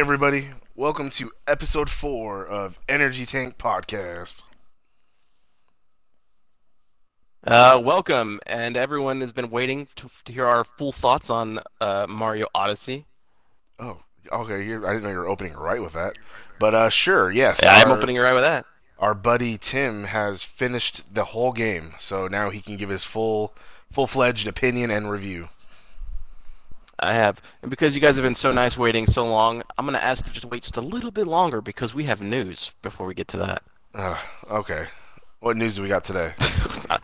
everybody. Welcome to episode four of Energy Tank Podcast. Uh, welcome, and everyone has been waiting to, to hear our full thoughts on uh, Mario Odyssey. Oh, okay. You're, I didn't know you were opening right with that, but uh, sure, yes. Yeah, I'm our- opening right with that. Our buddy Tim has finished the whole game, so now he can give his full, full-fledged opinion and review. I have, and because you guys have been so nice waiting so long, I'm gonna ask you just to wait just a little bit longer because we have news before we get to that. Uh, okay. What news do we got today? I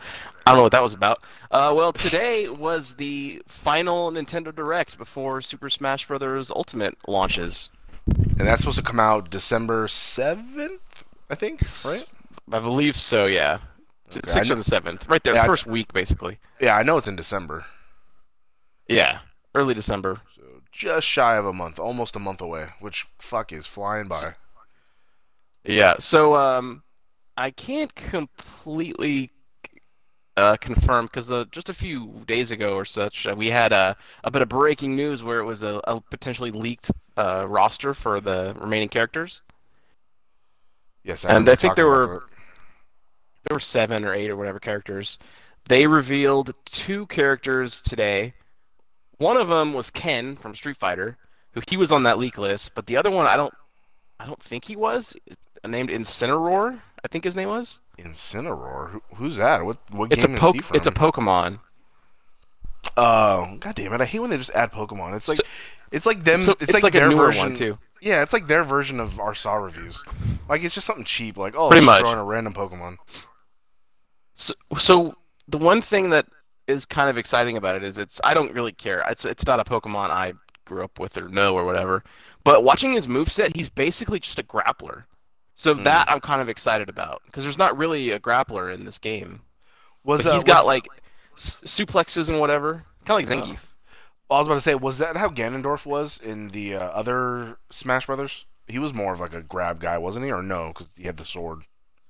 don't know what that was about. Uh, well, today was the final Nintendo Direct before Super Smash Bros. Ultimate launches. and that's supposed to come out December seventh, I think. Right? I believe so. Yeah, Okay, sixth or the seventh, right there, Yeah, I- first week basically. Yeah, I know it's in December. Yeah, early December. So just shy of a month, almost a month away, which fuck is flying by. Yeah, so um, I can't completely uh, confirm because just a few days ago or such, uh, we had a, a bit of breaking news where it was a, a potentially leaked uh, roster for the remaining characters. Yes, And I think there were- There were seven or eight or whatever characters. They revealed two characters today. One of them was Ken from Street Fighter, who he was on that leak list, but the other one I don't, I don't think he was. Named Incineroar, I think his name was. Incineroar. Who, who's that? What what It's a game is he from? It's a Pokemon. Oh, god damn it! I hate when they just add Pokemon. It's like, So- it's like them. So it's, like, a their version. one too. Yeah, it's like their version of our Saw reviews. Like it's just something cheap. Like oh, Pretty much. throw in a random Pokemon. So, so the one thing that is kind of exciting about it is it's I don't really care. It's it's not a Pokemon I grew up with or know or whatever. But watching his moveset, he's basically just a grappler. So Hmm. that I'm kind of excited about because there's not really a grappler in this game. Was uh, he's got was- like s- suplexes and whatever, kind of like Zangief. I was about to say, was that how Ganondorf was in the uh, other Smash Brothers? He was more of like a grab guy, wasn't he? Or no, because he had the sword.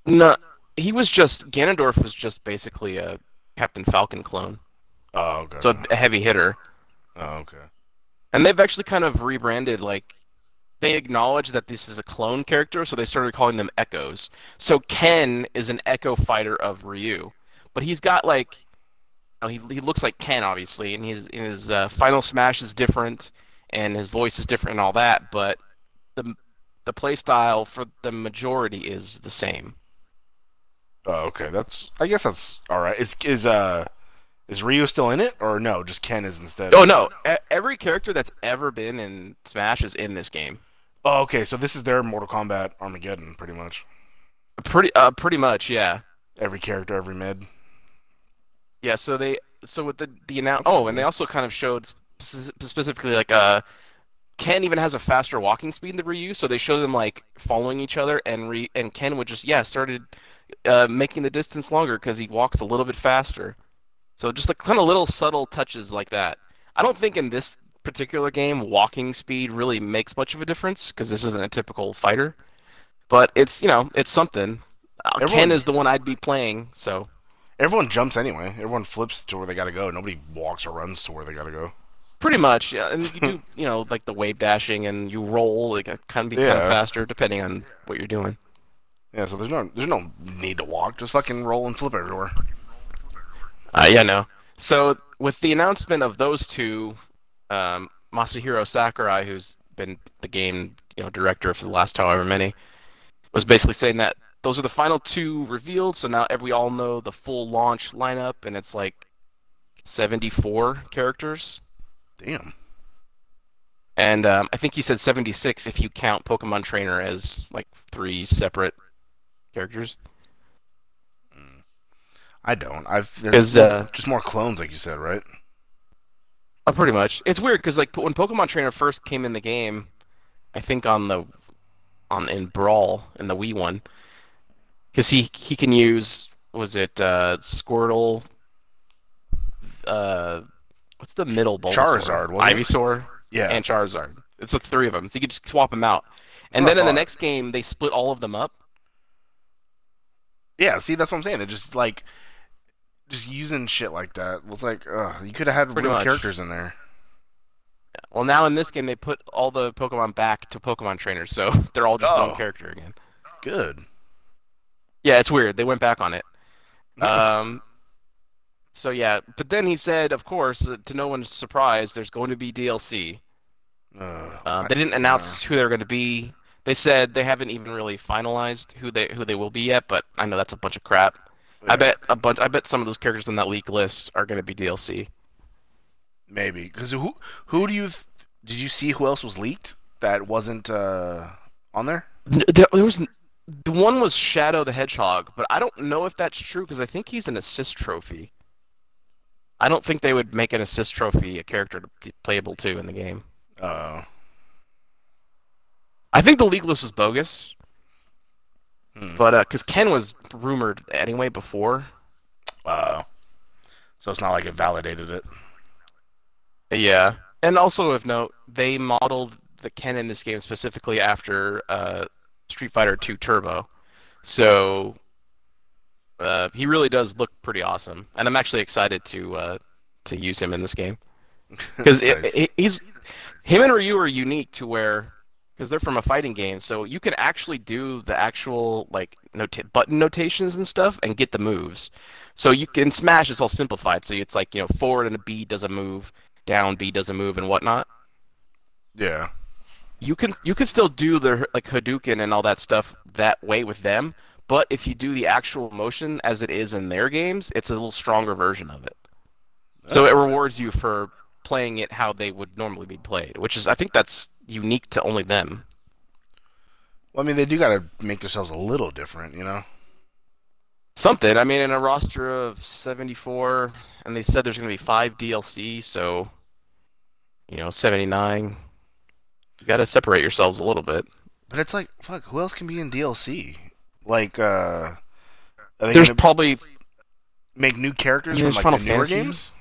No, he was just Ganondorf was just basically a Captain Falcon clone, Oh, okay. so a heavy hitter. oh, okay. And they've actually kind of rebranded, like, they acknowledge that this is a clone character, so they started calling them Echoes. So Ken is an Echo fighter of Ryu, but he's got like, you know, he he looks like Ken obviously, and his his uh, final smash is different, and his voice is different and all that, but the the play style for the majority is the same. Oh, okay. That's. I guess that's all right. Is is uh, is Ryu still in it or no? Just Ken is instead. Oh no, e- every character that's ever been in Smash is in this game. Oh, okay. So this is their Mortal Kombat Armageddon, pretty much. Pretty uh, pretty much, yeah. Every character, every mid. Yeah, so they so with the the announcement. oh, and they also kind of showed spe- specifically like uh Ken even has a faster walking speed than Ryu, so they showed them like following each other, and Re- and Ken would just yeah started uh, making the distance longer because he walks a little bit faster. So just like kind of little subtle touches like that. I don't think in this particular game walking speed really makes much of a difference because this isn't a typical fighter, but it's you know it's something. Uh, Ken is the one I'd be playing, so. Everyone jumps anyway. Everyone flips to where they gotta go. Nobody walks or runs to where they gotta go. Pretty much, yeah. And you do, you know, like the wave dashing and you roll, like it can be kind of faster depending on what you're doing. Yeah. So there's no there's no need to walk. Just fucking roll and flip everywhere. Uh, yeah, no. So with the announcement of those two, um, Masahiro Sakurai, who's been the game, you know, director for the last however many, was basically saying that those are the final two revealed. So now every all know the full launch lineup, and it's like 74 characters. Damn. And um, I think he said 76 if you count Pokemon Trainer as like three separate characters. I don't. I've 'Cause, uh, just more clones, like you said, right? Oh, pretty much. It's weird because like when Pokemon Trainer first came in the game, I think on the on in Brawl in the Wii one, because he he can use was it uh, Squirtle, uh, what's the middle Bulbasaur? Charizard, wasn't it? Ivysaur, Yeah. and Charizard. It's the three of them, so you could just swap them out. And That's then what I in the next game, they split all of them up. Yeah, see, that's what I'm saying. It just like just using shit like that. It's like, ugh, you could have had Pretty real much. characters in there. Well, now in this game they put all the Pokemon back to Pokemon trainers, so they're all just Oh. one character again. Good. Yeah, it's weird. They went back on it. Um, so yeah, but then he said, of course, uh, to no one's surprise, there's going to be DLC. Uh, Um, they didn't announce who they're going to be. They said they haven't even really finalized who they who they will be yet, but I know that's a bunch of crap. yeah, I bet a bunch. I bet some of those characters on that leak list are going to be DLC. maybe because who who do you th- did you see who else was leaked that wasn't uh, on there? There, there was the one was Shadow the Hedgehog, but I don't know if that's true because I think he's an assist trophy. I don't think they would make an assist trophy a character to be playable too in the game. Uh, I think the leak list is bogus, hmm. but because Ken was rumored anyway before. uh, so it's not like it validated it. Yeah, and also of note, they modeled the Ken in this game specifically after uh, Street Fighter 2 Turbo, so uh, he really does look pretty awesome, and I'm actually excited to uh, to use him in this game because Nice. he's him and Ryu are unique to where because they're from a fighting game, so you can actually do the actual like nota- button notations and stuff and get the moves. So you can Smash, it's all simplified. So it's like you know forward and a B does a move, down B does a move, and whatnot. yeah. You can you can still do the like Hadouken and all that stuff that way with them, but if you do the actual motion as it is in their games, it's a little stronger version of it. So it oh. rewards you for playing it how they would normally be played, which is I think that's unique to only them. Well, I mean, they do got to make themselves a little different, you know. Something. I mean, in a roster of 74, and they said there's going to be five DLC, so you know, 79. You got to separate yourselves a little bit. But it's like, fuck, who else can be in DLC? Like, uh, There's probably make new characters from like Final the newer Fantasy. games?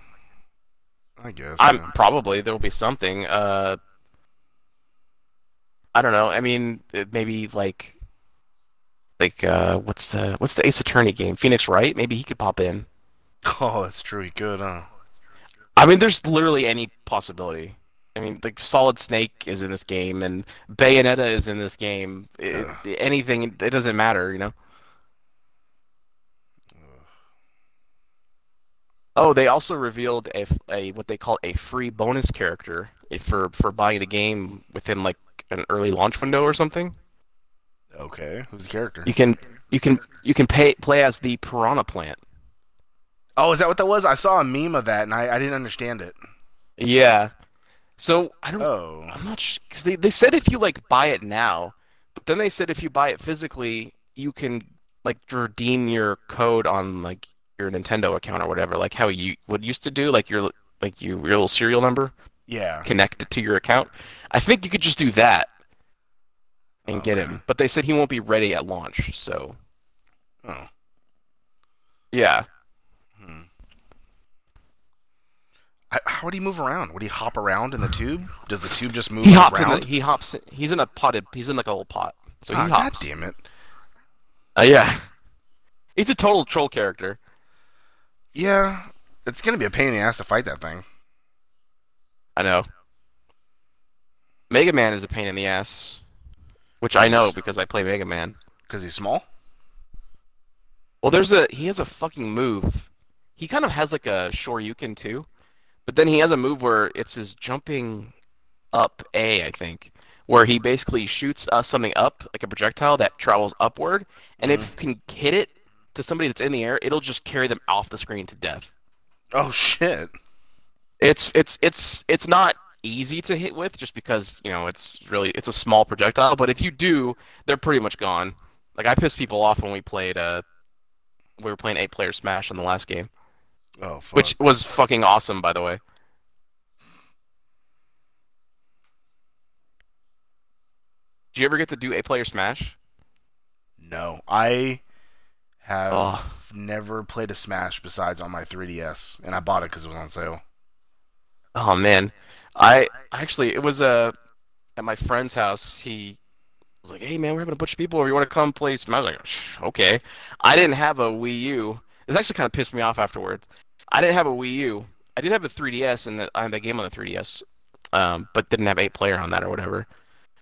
I guess. I'm yeah. probably there will be something. Uh, I don't know. I mean, maybe like like uh, what's the what's the Ace Attorney game? Phoenix Wright? Maybe he could pop in. Oh, that's true. He could, huh? I mean, there's literally any possibility. I mean, like Solid Snake is in this game, and Bayonetta is in this game. It, anything, it doesn't matter, you know. Oh, they also revealed a, a what they call a free bonus character if for for buying the game within like an early launch window or something. Okay, who's the character? You can you can you can pay play as the Piranha Plant. Oh, is that what that was? I saw a meme of that and I, I didn't understand it. Yeah. So I don't Oh, I'm not because they they said if you like buy it now, but then they said if you buy it physically, you can like redeem your code on like your Nintendo account or whatever, like how you would used to do, like your like you, your little serial number yeah. connect it to your account. I think you could just do that and get Okay. him. But they said he won't be ready at launch, so Oh. yeah. Hmm. I, how would he move around? Would he hop around in the tube? Does the tube just move He hops around? the, he hops in, he's in a potted he's in like a little pot. So he Ah, hops. God damn it! Uh, yeah. He's a total troll character. Yeah, it's gonna be a pain in the ass to fight that thing. I know. Mega Man is a pain in the ass, which I know because I play Mega Man. Cause he's small. Well, there's a he has a fucking move. He kind of has like a Shoryuken too, but then he has a move where it's his jumping up A, I think, where he basically shoots uh, something up like a projectile that travels upward, and if you can hit it to somebody that's in the air, it'll just carry them off the screen to death. Oh shit! It's it's it's it's not easy to hit with just because you know it's really it's a small projectile. But if you do, they're pretty much gone. Like I pissed people off when we played uh we were playing eight player Smash in the last game, Oh fuck. which was fucking awesome by the way. Did you ever get to do eight player Smash? No, I have Oh. never played a Smash besides on my 3DS, and I bought it because it was on sale. Oh man, I actually it was uh, at my friend's house. He was like, "Hey man, we're having a bunch of people over. You want to come play Smash?" I was like, "Shh, "Okay." I didn't have a Wii U. This actually kind of pissed me off afterwards. I didn't have a Wii U. I did have a 3DS and the, had the game on the 3DS. um, but didn't have eight player on that or whatever.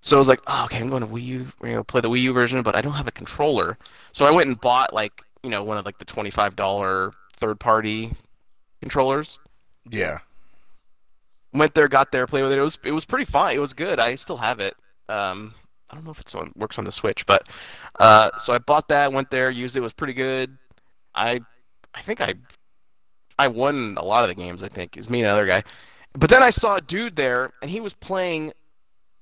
So I was like, oh, okay, I'm going to Wii U, you know, play the Wii U version, but I don't have a controller. So I went and bought like, you know, one of like the twenty-five dollar third-party controllers. Yeah. Went there, got there, played with it. It was it was pretty fun. It was good. I still have it. Um, I don't know if it's on works on the Switch, but uh, so I bought that, went there, used it. it was pretty good. I I think I I won a lot of the games. I think it was me and another guy. But then I saw a dude there, and he was playing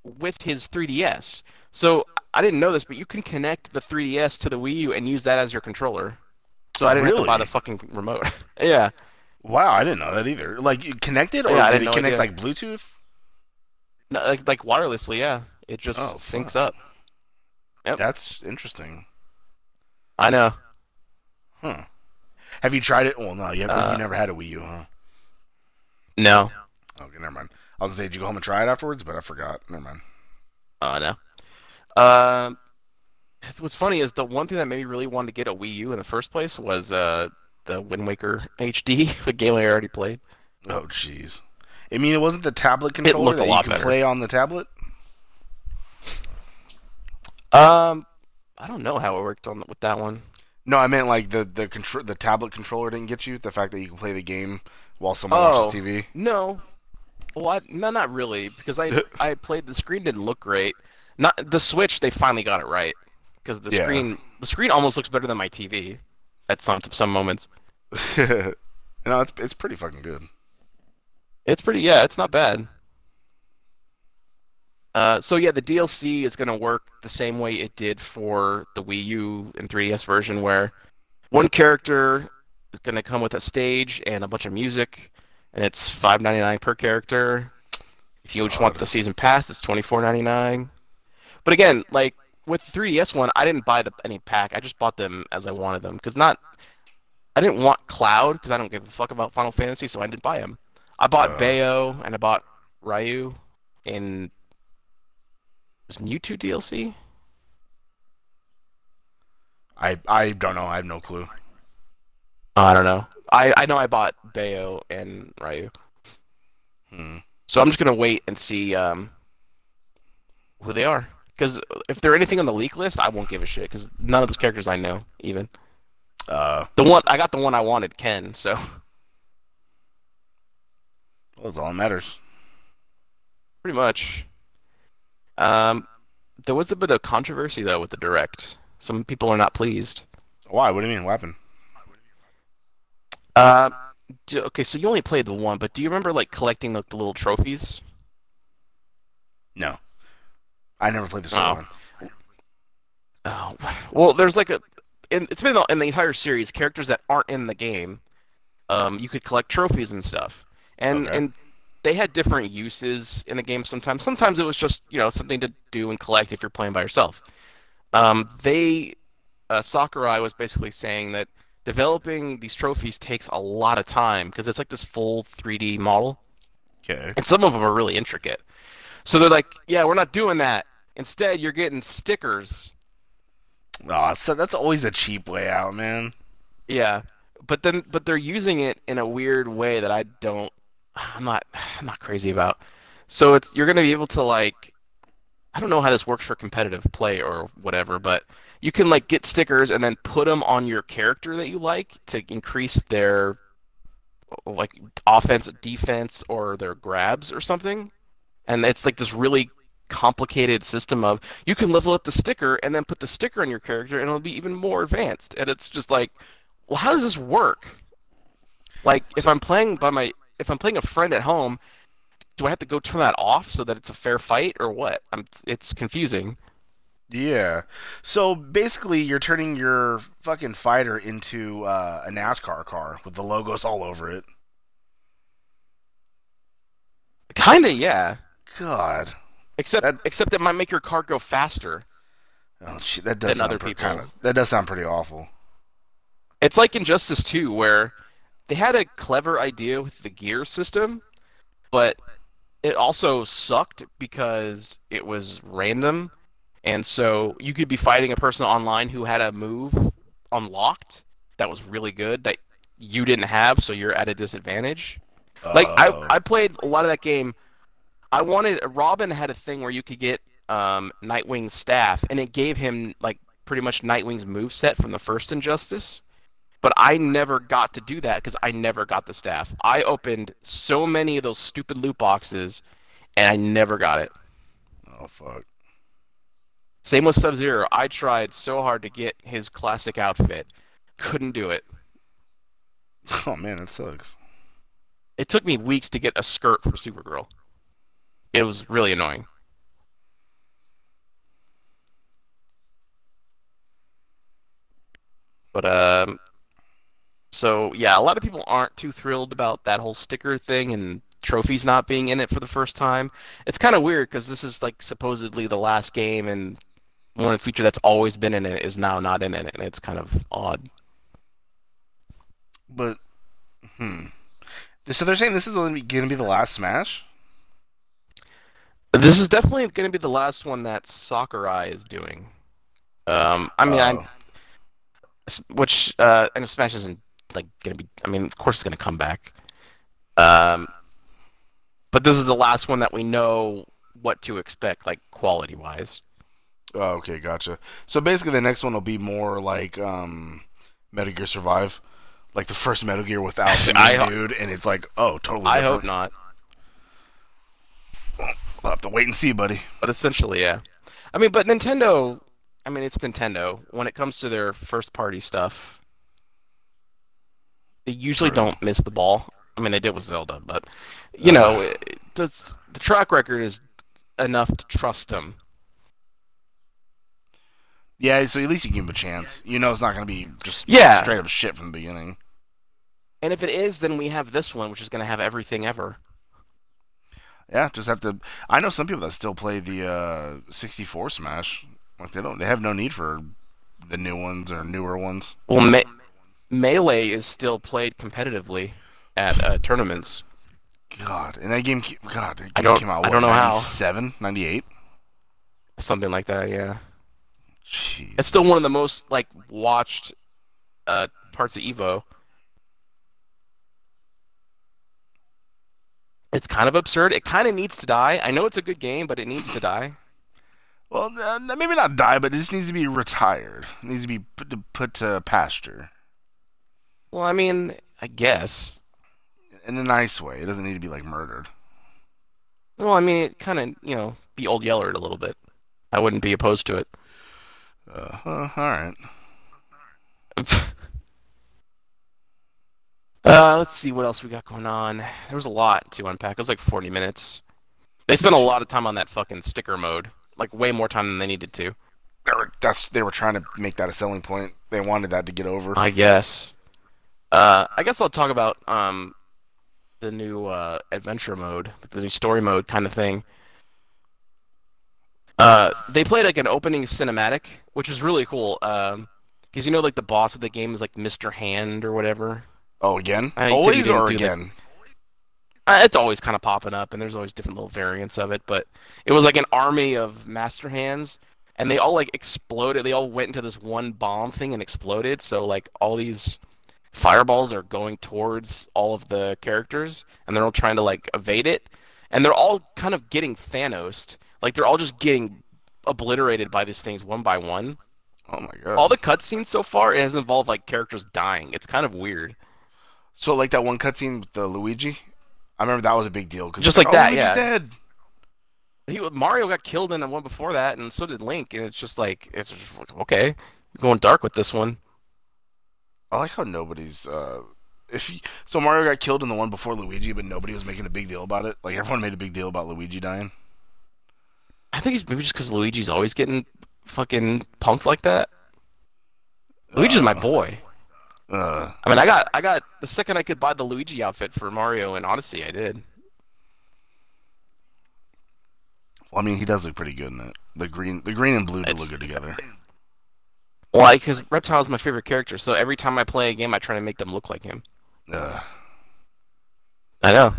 with his 3DS. So I didn't know this, but you can connect the 3DS to the Wii U and use that as your controller. So I didn't have to buy the fucking remote. yeah. Wow, I didn't know that either. Like connected, or Yeah, did it connect either. like Bluetooth? No, like like wirelessly, yeah. It just Oh, syncs up. Yep. That's interesting. I know. Huh. Have you tried it? Well, no, you, Uh, you never had a Wii U, huh? No. Okay, never mind. I was gonna say, did you go home and try it afterwards? But I forgot. Never mind. Oh no. Um, what's funny is the one thing that made me really want to get a Wii U in the first place was uh the Wind Waker HD, the game I already played. Oh, jeez. I mean, it wasn't the tablet controller it looked a that you lot can better. play on the tablet. Um, I don't know how it worked on with that one. No, I meant like the the contr- the tablet controller didn't get you. The fact that you can play the game while someone Oh. watches TV. No. Well, I, no, not really, because I I played the screen didn't look great. Not the Switch, they finally got it right, because the Yeah. screen the screen almost looks better than my TV at some some moments. no, it's it's pretty fucking good. It's pretty, yeah, it's not bad. Uh, so yeah, the DLC is going to work the same way it did for the Wii U and 3DS version, where one character is going to come with a stage and a bunch of music, and it's $5.99 per character. If you just want the season pass, it's $24.99. But again, like with the 3DS one, I didn't buy the any pack. I just bought them as I wanted them because not. I didn't want Cloud because I don't give a fuck about Final Fantasy, so I didn't buy them. I bought Uh. Bayo and I bought Ryu in was Mewtwo DLC. I I don't know. I have no clue. I don't know. I I know I bought Bayo and Ryu, Hmm. so I'm just gonna wait and see um who they are. Because if they're anything on the leak list, I won't give a shit. Because none of those characters I know even. Uh, The one I got the one I wanted, Ken. So well, that's all that matters. pretty much. Um, there was a bit of controversy though with the direct. Some people are not pleased. Why? What do you mean? What happened? Uh, do, okay, so you only played the one, but do you remember like collecting like the little trophies? No, I never played story Oh. one. Oh, well, there's like a. In, it's been in the entire series. Characters that aren't in the game, um, you could collect trophies and stuff, and Okay. and they had different uses in the game. Sometimes, sometimes it was just you know something to do and collect if you're playing by yourself. Um, they, uh, Sakurai was basically saying that developing these trophies takes a lot of time because it's like this full 3D model. Okay. and some of them are really intricate. So they're like, "Yeah, we're not doing that. Instead, you're getting stickers." Oh, so that's always the cheap way out, man. Yeah, but then but they're using it in a weird way that I don't. I'm not. I'm not crazy about. So it's you're gonna be able to like. I don't know how this works for competitive play or whatever, but you can like get stickers and then put them on your character that you like to increase their like offense, defense, or their grabs or something. And it's like this really complicated system of you can level up the sticker and then put the sticker on your character and it'll be even more advanced. And it's just like, well, how does this work? Like if I'm playing by my if I'm playing a friend at home, do I have to go turn that off so that it's a fair fight or what? I'm, it's confusing. Yeah. So basically, you're turning your fucking fighter into uh, a NASCAR car with the logos all over it. Kinda, yeah. God. Except That- except it might make your car go faster. Oh shit, that does Than sound pretty people. kind of. That does sound pretty awful. It's like Injustice 2, where they had a clever idea with the gear system, but it also sucked because it was random. And so you could be fighting a person online who had a move unlocked that was really good that you didn't have, so you're at a disadvantage. Like Oh. I, I played a lot of that game I wanted Robin had a thing where you could get um, Nightwing's staff, and it gave him like pretty much Nightwing's move set from the first Injustice. But I never got to do that because I never got the staff. I opened so many of those stupid loot boxes, and I never got it. Oh fuck. Same with Sub Zero. I tried so hard to get his classic outfit, couldn't do it. Oh man, that sucks. It took me weeks to get a skirt for Supergirl. It was really annoying. But um, so yeah, a lot of people aren't too thrilled about that whole sticker thing and trophies not being in it for the first time. It's kind of weird because this is like supposedly the last game, and one feature that's always been in it is now not in it, and it's kind of odd. But hmm. So they're saying this is going to be the last Smash. This is definitely going to be the last one that Sakurai is doing. Um, I mean, Oh. I, which uh, and Smash isn't like going to be. I mean, of course, it's going to come back. Um, but this is the last one that we know what to expect, like quality wise. Oh, okay, gotcha. So basically, the next one will be more like um, Metal Gear Survive, like the first Metal Gear without the I main ho- dude, and it's like, oh, totally. I hope not, We'll have to wait and see, buddy. but essentially, yeah. I mean, but Nintendo. I mean, it's Nintendo. When it comes to their first party stuff, they usually True. don't miss the ball. I mean, they did with Zelda, but you know, Uh. it, does the track record is enough to trust them. Yeah, so at least you give him a chance. You know, it's not going to be just Yeah. straight up shit from the beginning. And if it is, then we have this one, which is going to have everything ever. Yeah, just have to. I know some people that still play the uh, 64 Smash. Like they don't, they have no need for the new ones or newer ones. Well, me- Melee is still played competitively at uh, tournaments. God, and that game, God, that game I don't- came out. I don't know how. 97, 98. Something like that, yeah. Jeez. It's still one of the most like watched uh, parts of Evo. It's kind of absurd. It kind of needs to die. I know it's a good game, but it needs to die. Well, uh, maybe not die, but it just needs to be retired. It needs to be put to, put to pasture Well, I mean, I guess. in a nice way. It doesn't need to be like murdered. Well, I mean, it kind of you know be old yellered a little bit. I wouldn't be opposed to it. Uh, uh, all right. Uh, let's see what else we got going on. There was a lot to unpack. It was like 40 minutes. They spent a lot of time on that fucking sticker mode, like way more time than they needed to. They were, that's they were trying to make that a selling point. They wanted that to get over. I guess. Uh, I guess I'll talk about um, the new uh, adventure mode, the new story mode kind of thing. Uh, they played like an opening cinematic, which was really cool. Um, because you know, like the boss of the game is like Mr. Hand or whatever. Oh, again? I Always or the- again? Uh, it's always kind of popping up, and there's always different little variants of it. But it was like an army of master hands, and they all like exploded. They all went into this one bomb thing and exploded. So like all these fireballs are going towards all of the characters, and they're all trying to like evade it, and they're all kind of getting Thanos. Like they're all just getting obliterated by these things one by one. Oh my god. All the cutscenes so far it has involved like characters dying. It's kind of weird. So like that one cutscene with the Luigi. I remember that was a big deal because Just like oh, that, Luigi's yeah. dead. He Mario got killed in the one before that, and so did Link. And it's just like it's just like, okay, you're going dark with this one. I like how nobody's. Uh, if you, so, Mario got killed in the one before Luigi, but nobody was making a big deal about it. Like everyone made a big deal about Luigi dying. I think it's maybe just because Luigi's always getting fucking punked like that. Luigi's my Uh, boy. Uh, I mean, I got I got the second I could buy the Luigi outfit for Mario and Odyssey, I did. well, I mean, he does look pretty good in it. The green, the green and blue do look good together. Why? Because reptile is my favorite character, so every time I play a game, I try to make them look like him. Uh, I know.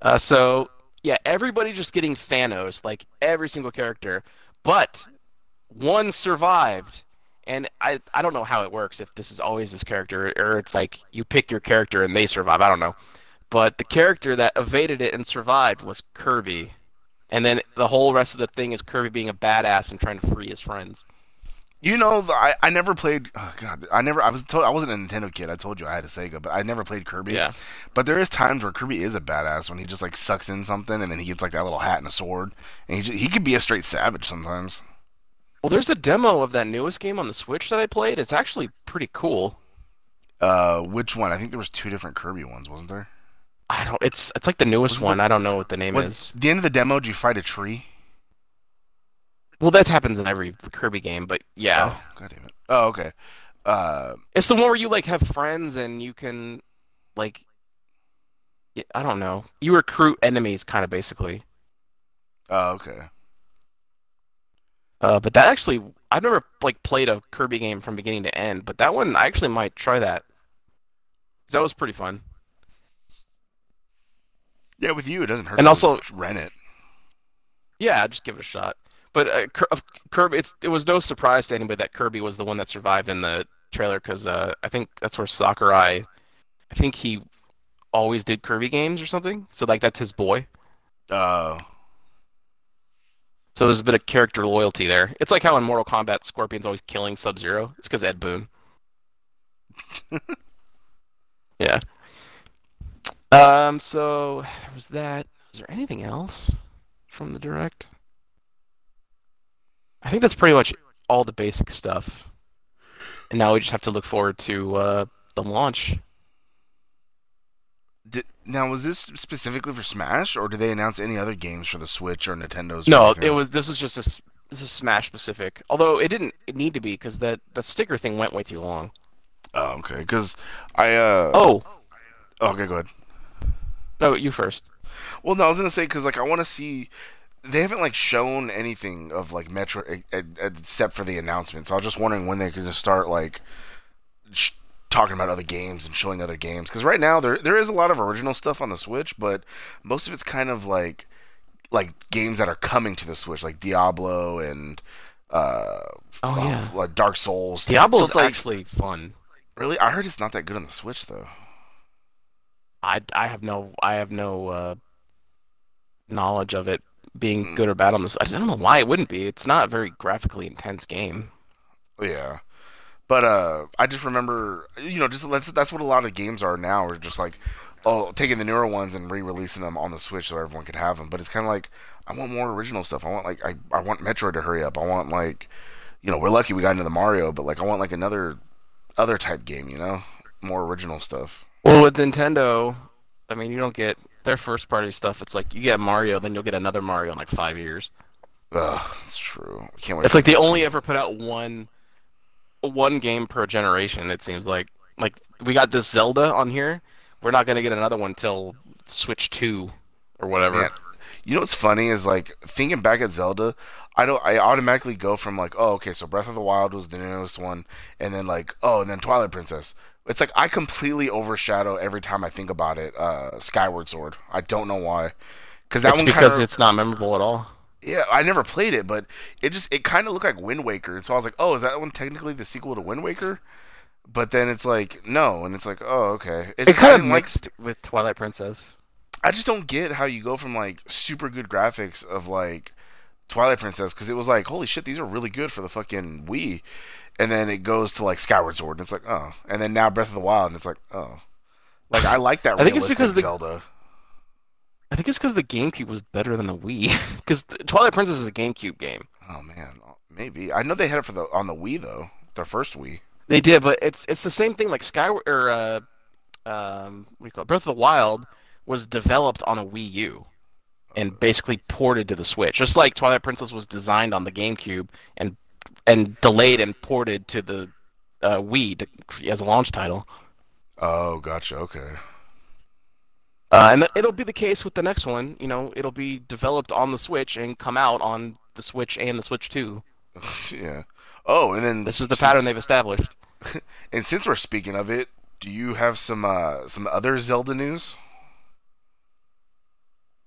Uh, so yeah, everybody just getting Thanos, like every single character, but one survived, and I I don't know how it works if this is always this character or it's like you pick your character and they survive. I don't know, but the character that evaded it and survived was Kirby, and then the whole rest of the thing is Kirby being a badass and trying to free his friends. You know, I, I never played. Oh God, I never. I was told I wasn't a Nintendo kid. I told you I had a Sega, but I never played Kirby. Yeah. But there is times where Kirby is a badass when he just like sucks in something and then he gets like that little hat and a sword, and he just, he could be a straight savage sometimes. Well, there's a demo of that newest game on the Switch that I played. It's actually pretty cool. Uh, which one? I think there was two different Kirby ones, wasn't there? I don't. It's it's like the newest one. the- I don't know what the name is. the end of the demo, did you fight a tree? Well, that happens in every Kirby game, but yeah, Oh, God damn it. Oh, okay. Uh, it's the one where you like have friends and you can, like, I don't know. You recruit enemies, kind of basically. oh, okay. Uh, but that actually, I've never like played a Kirby game from beginning to end, but that one I actually might try that. That was pretty fun. Yeah, with you, it doesn't hurt. And also- rent it. Yeah, just give it a shot. But uh, Kirby, it's it was no surprise to anybody that Kirby was the one that survived in the trailer because uh, I think that's where Sakurai, I think he always did Kirby games or something. So like that's his boy. Uh, So there's a bit of character loyalty there. It's like how in Mortal Kombat, Scorpion's always killing Sub Zero. It's because Ed Boon. yeah. Um. So there was that. Is there anything else from the direct? I think that's pretty much all the basic stuff. And now we just have to look forward to uh, the launch. Now, was this specifically for Smash, or did they announce any other games for the Switch or Nintendo's? No, anything? it was. This was just a, This is Smash specific. Although it didn't need to be because that that sticker thing went way too long. Oh, okay. Because I. Uh, Oh Okay, go ahead. no, you first. Well, no, I was gonna say because like I want to see. They haven't like shown anything of like Metroid except for the announcement. So I was just wondering when they could just start like talking about other games and showing other games. Because right now there there is a lot of original stuff on the Switch, but most of it's kind of like like games that are coming to the Switch, like Diablo and uh, Oh yeah, like Dark Souls. Diablo's So like- actually fun. really. I heard it's not that good on the Switch though. I I have no I have no uh, knowledge of it being Mm. good or bad on this. I don't know why it wouldn't be. It's not a very graphically intense game. Yeah. But uh I just remember you know, just that's that's what a lot of games are now, are just like oh taking the newer ones and re releasing them on the Switch so everyone could have them. But it's kinda like I want more original stuff. I want like I, I want Metroid to hurry up. I want like you know, we're lucky we got into the Mario, but like I want like another other type game, you know? More original stuff. Well, with Nintendo, I mean, you don't get their first party stuff. It's like you get Mario, then you'll get another Mario in like five years. Ugh, that's true. I can't wait. It's like they only one. ever put out one one game per generation. It seems like like we got this Zelda on here. We're not gonna get another one till Switch Two or whatever. Man, you know what's funny is like thinking back at Zelda, I don't I automatically go from like, oh okay, so Breath of the Wild was the newest one, and then like, oh, and then Twilight Princess. It's like I completely overshadow every time I think about it. Uh, Skyward Sword. I don't know why, because that it's one because kind of it's not memorable at all. Yeah. I never played it, but it just it kind of looked like Wind Waker, and so I was like, oh, is that one technically the sequel to Wind Waker? But then it's like no, and it's like oh okay. It just- I kind of didn't like mixed with Twilight Princess. I just don't get how you go from like super good graphics of like Twilight Princess because it was like holy shit these are really good for the fucking Wii, and then it goes to like Skyward Sword and it's like oh, and then now Breath of the Wild and it's like oh, like I like that I think it's because the- Zelda. I think it's because the GameCube was better than the Wii. Because Twilight Princess is a GameCube game. Oh man, maybe I know they had it for the on the Wii though, their first Wii. They did, but it's it's the same thing. Like Skyward or uh, um, what do you call it? Breath of the Wild was developed on a Wii U and basically ported to the Switch, just like Twilight Princess was designed on the GameCube and and delayed and ported to the uh, Wii to, as a launch title. Oh, gotcha. Okay. Uh, and it'll be the case with the next one. You know, it'll be developed on the Switch and come out on the Switch and the Switch 2. yeah. Oh, and then This is the since- pattern they've established. And since we're speaking of it, do you have some uh some other Zelda news?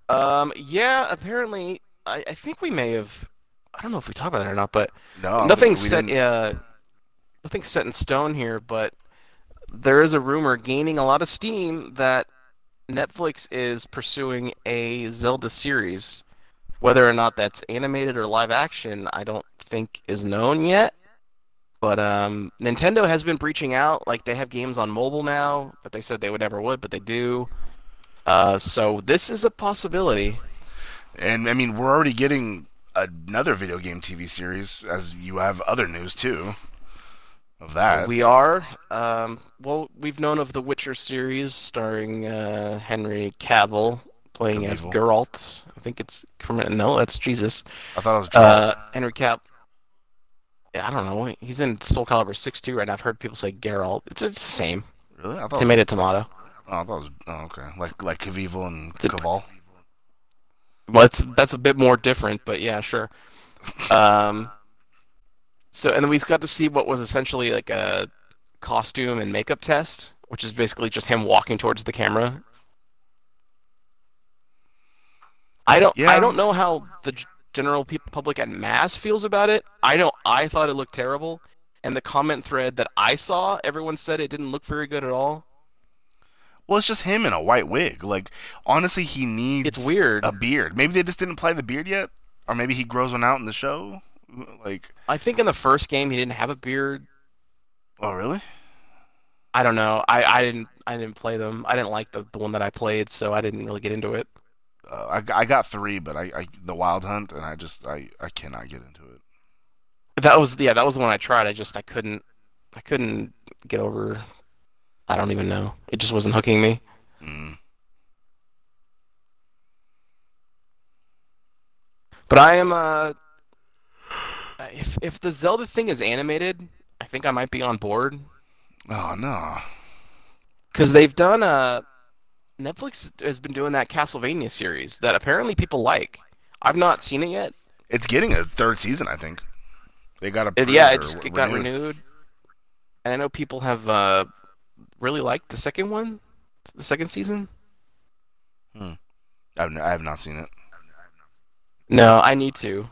Um, yeah, apparently, I, I think we may have. I don't know if we talked about that or not, but No, nothing set. didn't- Uh, nothing set in stone here, but there is a rumor gaining a lot of steam that Netflix is pursuing a Zelda series. Whether or not that's animated or live action, I don't think is known yet. But um, Nintendo has been breaching out. Like they have games on mobile now that they said they would never would, but they do. Uh, so this is a possibility. And I mean, we're already getting another video game TV series, as you have other news too of that. We are. Um, well, we've known of the Witcher series starring uh, Henry Cavill playing as Geralt. I think it's no, that's Jesus. I thought it was uh, Henry Cavill. Yeah, I don't know. He's in Soul Calibur 6 too right now. I've heard people say Geralt. It's, it's the same. Really? I thought Tomato, was... tomato. Oh, I thought it was oh, okay. Like like Cavill and Caval. Well, it's, that's a bit more different, but yeah, sure. Um, so, and then we got to see what was essentially like a costume and makeup test, which is basically just him walking towards the camera. I don't, yeah. I don't know how the general public at mass feels about it. I don't. I thought it looked terrible, and the comment thread that I saw, everyone said it didn't look very good at all. Well, it's just him in a white wig. Like, honestly, he needs it's weird. a beard. Maybe they just didn't apply the beard yet, or maybe he grows one out in the show. Like, I think in the first game he didn't have a beard. Oh, really? I don't know. I, I didn't I didn't play them. I didn't like the, the one that I played, so I didn't really get into it. Uh, I, I got three, but I, I the Wild Hunt, and I just I, I cannot get into it. That was yeah, that was the one I tried. I just I couldn't I couldn't get over I don't even know. It just wasn't hooking me. Mm. But I am uh if if the Zelda thing is animated, I think I might be on board. Oh no. Cuz they've done a Netflix has been doing that Castlevania series that apparently people like. I've not seen it yet. It's getting a third season, I think. They got a yeah, it just it got renewed. And I know people have uh, really liked the second one, the second season. Hmm. I've I have not seen it. No, I need to.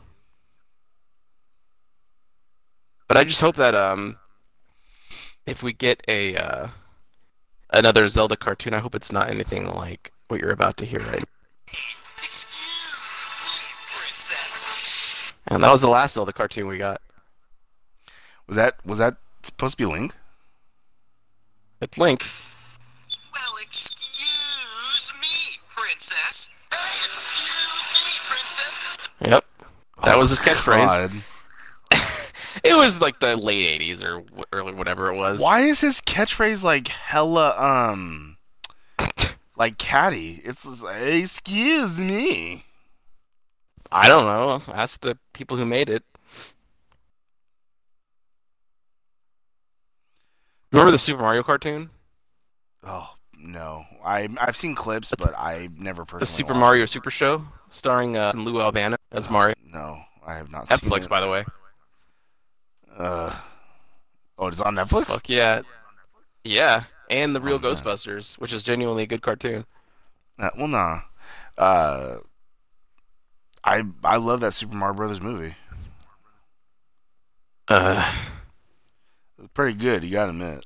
But I just hope that um, if we get a uh, another Zelda cartoon, I hope it's not anything like what you're about to hear right. And that was the last Zelda cartoon we got. Was that was that supposed to be Link? It's Link. Well, excuse me, princess. excuse me, princess. Yep. That was his catchphrase. It was like the late 80s or early whatever it was. Why is his catchphrase like hella um like catty? It's like, excuse me. I don't know. Ask the people who made it. Remember the Super Mario cartoon? Oh no, I I've seen clips, but I never personally. The Super Mario it. Super Show, starring uh, Lou Albano as Mario. No, I have not. Seen Netflix, by the way. Uh, oh, it's on Netflix. Fuck yeah, yeah, and the real oh, Ghostbusters, man. which is genuinely a good cartoon. Uh, well, nah. Uh, I I love that Super Mario Brothers movie. Uh, it's pretty good. You gotta admit.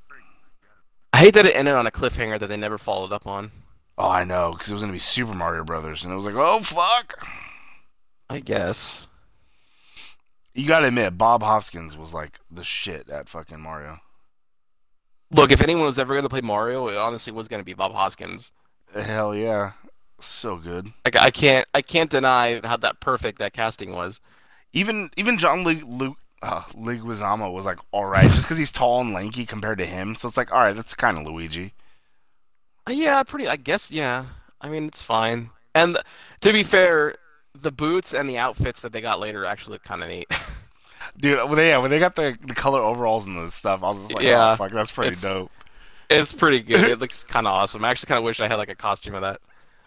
I hate that it ended on a cliffhanger that they never followed up on. Oh, I know, because it was gonna be Super Mario Brothers, and it was like, oh fuck. I guess. You gotta admit, Bob Hoskins was like the shit at fucking Mario. Look, if anyone was ever gonna play Mario, it honestly was gonna be Bob Hoskins. Hell yeah, so good. Like I can't, I can't deny how that perfect that casting was. Even even John Luke uh, Leguizamo was like all right, just because he's tall and lanky compared to him. So it's like all right, that's kind of Luigi. Uh, yeah, pretty. I guess yeah. I mean, it's fine. And to be fair, the boots and the outfits that they got later actually look kind of neat. Dude, when they, yeah, when they got the, the color overalls and the stuff, I was just like, yeah, oh, fuck, that's pretty it's, dope. It's pretty good. it looks kind of awesome. I actually kind of wish I had like a costume of that.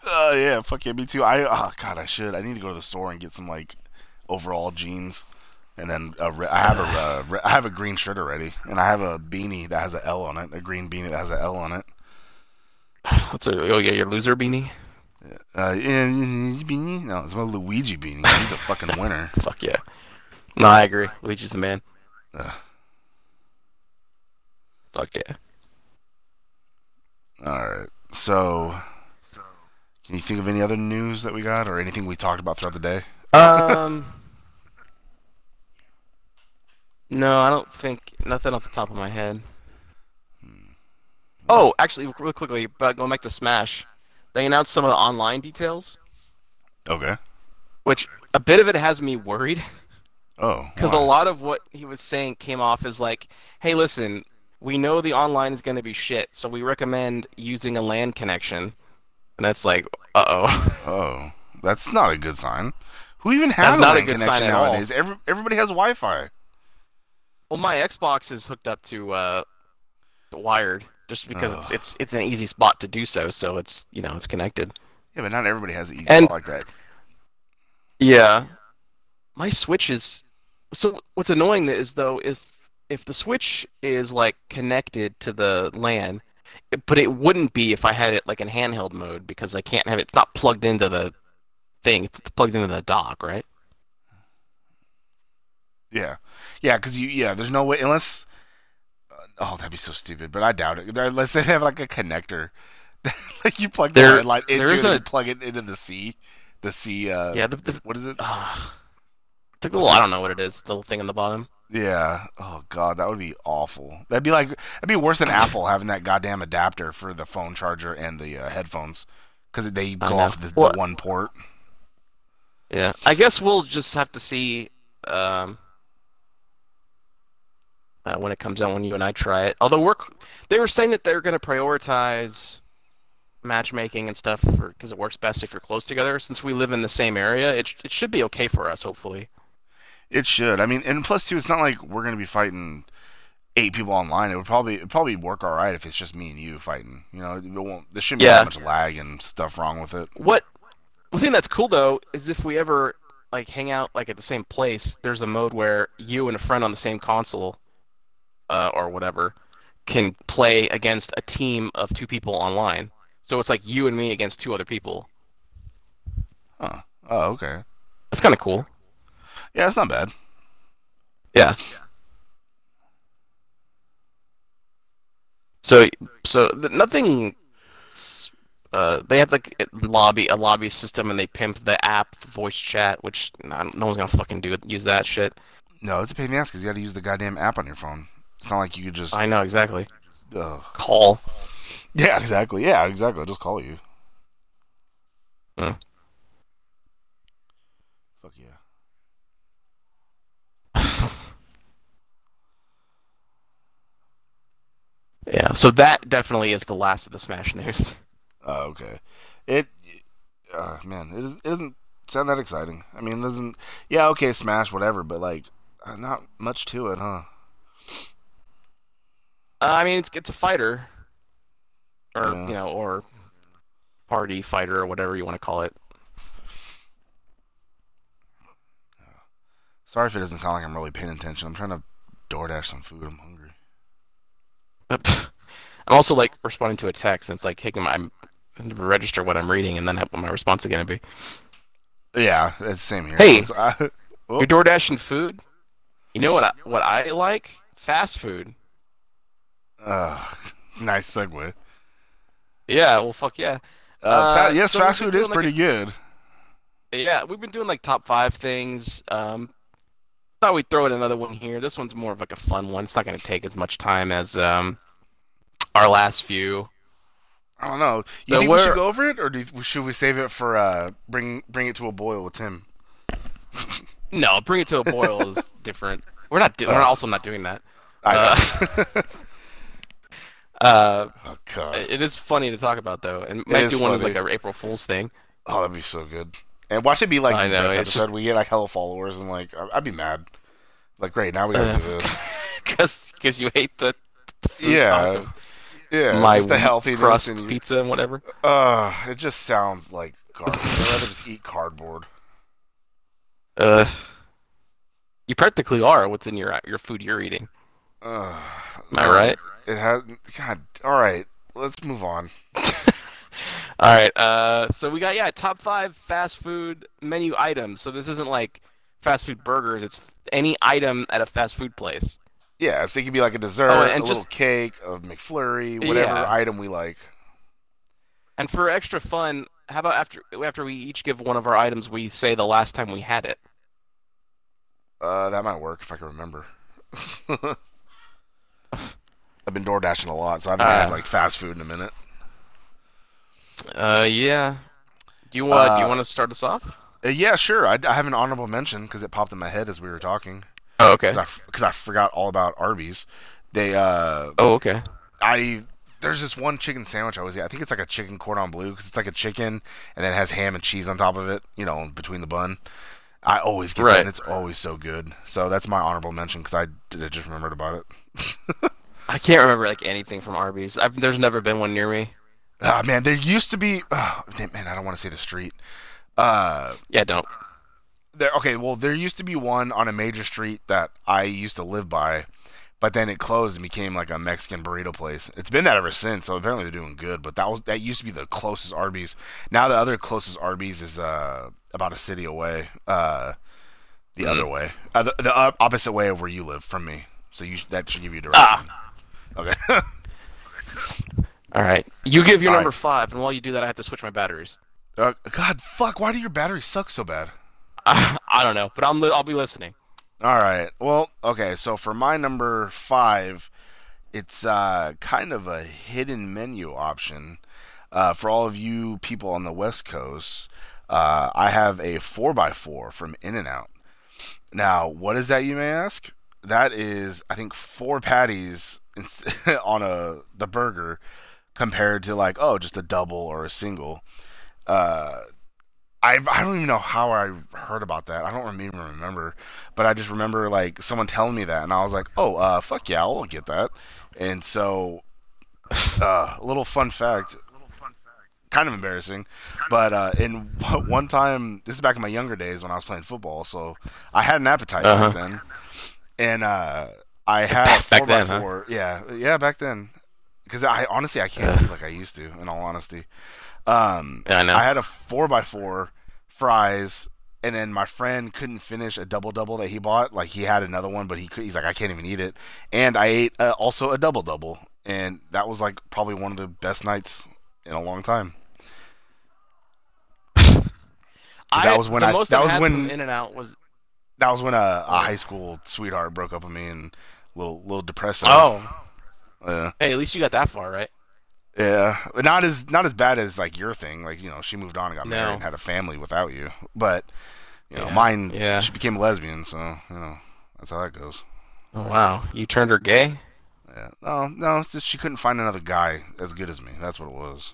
Oh uh, yeah, fuck yeah, me too. I oh god, I should. I need to go to the store and get some like overall jeans, and then a, I have a uh, I have a green shirt already, and I have a beanie that has an L on it, a green beanie that has an L on it. What's a oh yeah, your loser beanie? Uh, beanie? No, it's my Luigi beanie. He's a fucking winner. Fuck yeah. No, I agree. Luigi's the man. Uh, Fuck yeah. All right. So, can you think of any other news that we got, or anything we talked about throughout the day? Um. no, I don't think nothing off the top of my head. Oh, actually, real quickly, but going back to Smash, they announced some of the online details, Okay. which a bit of it has me worried Oh. because a lot of what he was saying came off as like, "Hey, listen, we know the online is going to be shit, so we recommend using a LAN connection." And that's like, uh oh. Oh, that's not a good sign. Who even has That's a not a good connection sign at all. nowadays? Every, everybody has Wi-Fi. well, my Xbox is hooked up to uh, wired just because it's Ugh. it's it's an easy spot to do so. So it's you know it's connected. Yeah, but not everybody has an easy And- spot like that. Yeah. My Switch is so what's annoying is though if if the Switch is like connected to the LAN, but it wouldn't be if I had it like in handheld mode because I can't have it. It's not plugged into the thing. It's plugged into the dock, right? Yeah, yeah, because you yeah, there's no way unless. Oh, that'd be so stupid, but I doubt it. Unless they have like a connector, like you plug the There- line into it and a- you plug it into the C, the C. Uh, Yeah, the- the- what is it? Uh, it's like the little I don't know what it is. The little thing in the bottom. Yeah. Oh god, that would be awful. That'd be like that'd be worse than Apple having that goddamn adapter for the phone charger and the uh, headphones because they go off the, Well- the one port. Yeah, I guess we'll just have to see um, uh, when it comes out when you and I try it. Although we're they were saying that they're going to prioritize matchmaking and stuff because it works best if you're close together. Since we live in the same area, it it should be okay for us, hopefully. It should. I mean, and two, it's not like we're gonna be fighting eight people online. It would probably it probably work all right if it's just me and you fighting. You know, it won't. There shouldn't be Yeah. that much lag and stuff wrong with it. What the thing that's cool though is if we ever like hang out like at the same place, there's a mode where you and a friend on the same console uh, or whatever can play against a team of two people online. So it's like you and me against two other people. Huh. Oh, okay. That's kind of cool. Yeah, it's not bad. Yeah. So so nothing. Uh, they have like a lobby a lobby system and they pimp the app voice chat, which no, no one's gonna fucking do it, use that shit. No, it's a pain in the ass because you got to use the goddamn app on your phone. It's not like you could just. I know exactly. Ugh. Call. Yeah, exactly. Yeah, exactly. I'll just call you. Hmm. Fuck yeah. Yeah. So that definitely is the last of the Smash news. Oh, okay. It, uh, man, it, it doesn't sound that exciting. I mean, it doesn't. Yeah, okay, Smash, whatever, but like, uh, not much to it, huh? Uh, I mean, it's it's a fighter, or Yeah. you know, or party fighter, or whatever you want to call it. Sorry if it doesn't sound like I'm really paying attention. I'm trying to DoorDash some food. I'm hungry. I'm also like responding to a text, and it's like, hey, can I register what I'm reading, and then what my response is gonna be. Yeah, it's the same here. Hey! It's- I-. You're door dashing food. You know what? I, what I like? Fast food. Uh, nice segue. Yeah. Well, fuck yeah. Uh, Uh, fa- yes, so fast food is like, pretty good. Yeah, we've been doing like top five things. Um, thought we'd throw in another one here. This one's more of like a fun one. It's not going to take as much time as um, our last few. I don't know. You So think we should go over it, or do should we save it for uh, bring bring it to a boil with Tim? No, bring it to a boil is different. We're not. Do- we're also not doing that. I Uh, know. Uh, oh god. it is funny to talk about though, and might do one as funny. like a April Fool's thing. Oh, that'd be so good. And watch it be like I know, best episode. just- We get like hella followers, and like I'd be mad. Like, great, now we gotta Uh, do this. Because you hate the, the Yeah, Yeah, my just the healthiness crust and pizza and whatever. Uh, it just sounds like garbage. I'd rather just eat cardboard. Uh, you practically are what's in your your food you're eating. Uh, Am I right? It has. God. All right. Let's move on. All right. Uh, so we got yeah, top five fast food menu items. So this isn't like fast food burgers. It's any item at a fast food place. Yeah, so it could be like a dessert, Oh, a and little cake, a McFlurry, whatever Yeah. item we like. And for extra fun, how about after after we each give one of our items, we say the last time we had it. Uh, that might work if I can remember. I've been door dashing a lot, so I haven't had Uh. like fast food in a minute. Uh, yeah. Do you want? do you Uh, want to start us off? Uh, yeah, sure. I, I have an honorable mention because it popped in my head as we were talking. Oh, okay. Because I, forgot all about Arby's. They, uh, Oh, okay. I there's this one chicken sandwich I always get. I think it's like a chicken cordon bleu because it's like a chicken and then it has ham and cheese on top of it. You know, between the bun. I always get that, and it's always so good. So that's my honorable mention because I, I just remembered about it. I can't remember like anything from Arby's. I've, there's never been one near me. Ah, man, there used to be. Oh, man, I don't want to say the street. Uh, Yeah, don't. there. Okay, well, there used to be one on a major street that I used to live by, but then it closed and became like a Mexican burrito place. It's been that ever since. So apparently they're doing good. But that was that used to be the closest Arby's. Now the other closest Arby's is uh about a city away. Uh, the other way, uh, the, the op- opposite way of where you live from me. So you that should give you direction. Okay. All right. You give your All number right. five, and while you do that, I have to switch my batteries. uh, God, fuck! Why do your batteries suck so bad? I don't know, but I'm li- I'll be listening. All right. Well, okay. So for my number five, it's uh, kind of a hidden menu option. Uh, for all of you people on the West Coast, uh, I have a 4x4 from In N Out. Now, what is that, you may ask? That is, I think, four patties on a the burger compared to like, oh, just a double or a single. Uh, I I don't even know how I heard about that. I don't even remember, but I just remember like someone telling me that, and I was like, oh, uh, fuck yeah, I'll get that. And so, uh, a little fun fact, kind of embarrassing, but uh, in one time, this is back in my younger days when I was playing football, so I had an appetite Uh-huh. back then, and uh, I had a Back four then, by huh? four. Yeah, yeah, back then, because I honestly I can't eat like I used to. In all honesty, um, Yeah, I know. I had a four by four fries, and then my friend couldn't finish a double double that he bought. Like he had another one, but he could, he's like I can't even eat it. And I ate uh, also a double double, and that was like probably one of the best nights in a long time. that was when the I- that I've was when- In and Out was That was when a, a high school sweetheart broke up with me and a little little depressing. oh. Yeah. Hey, at least you got that far, right? Yeah, but not as not as bad as like your thing. Like you know, she moved on and got married and had a family without you. But you know, Yeah. mine. Yeah. She became a lesbian, so you know that's how that goes. Oh, wow, you turned her gay. Yeah. No, no, it's just she couldn't find another guy as good as me. That's what it was.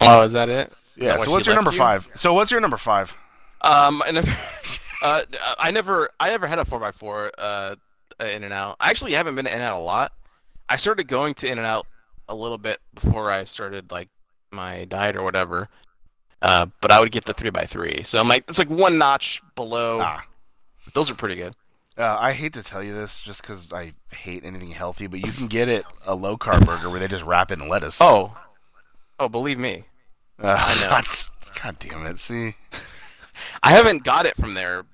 Oh, is that it? Is Yeah. that So what's your number you? five? So what's your number five? Um, uh, I never, I never had a four x four uh, in and out. I actually haven't been in and out a lot. I started going to in and out a little bit before I started like my diet or whatever. Uh, but I would get the three x three, so I'm like it's like one notch below. Ah. Those are pretty good. Uh, I hate to tell you this, just because I hate anything healthy, but you can get it a low carb burger where they just wrap it in lettuce. Oh, oh, believe me, Uh, I know. God, God damn it! See, I haven't got it from there.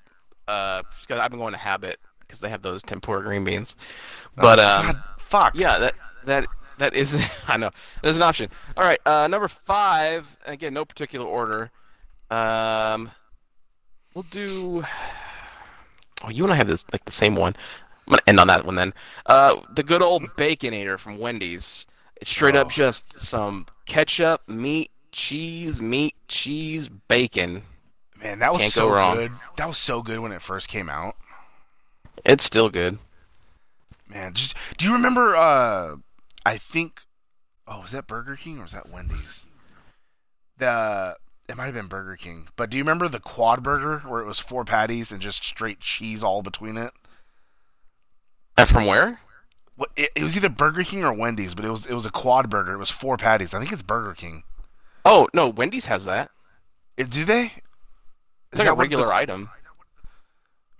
Uh, I've been going to Habit because they have those tempura green beans. But Oh, um, God, fuck. Yeah, that that that is I know. That is an option. All right, uh, number five. Again, no particular order. Um, we'll do. Oh, you and I have this like the same one. I'm gonna end on that one then. Uh, the good old Baconator from Wendy's. It's straight up Oh. just some ketchup, meat, cheese, meat, cheese, bacon. Man, that was Can't so go wrong. good. That was so good when it first came out. It's still good. Man, just do you remember? Uh, I think. Oh, was that Burger King or was that Wendy's? The it might have been Burger King, but do you remember the quad burger where it was four patties and just straight cheese all between it? That from where? What it, it was either Burger King or Wendy's, but it was it was a quad burger. It was four patties. I think it's Burger King. Oh no, Wendy's has that. It, do they? It's like a regular item.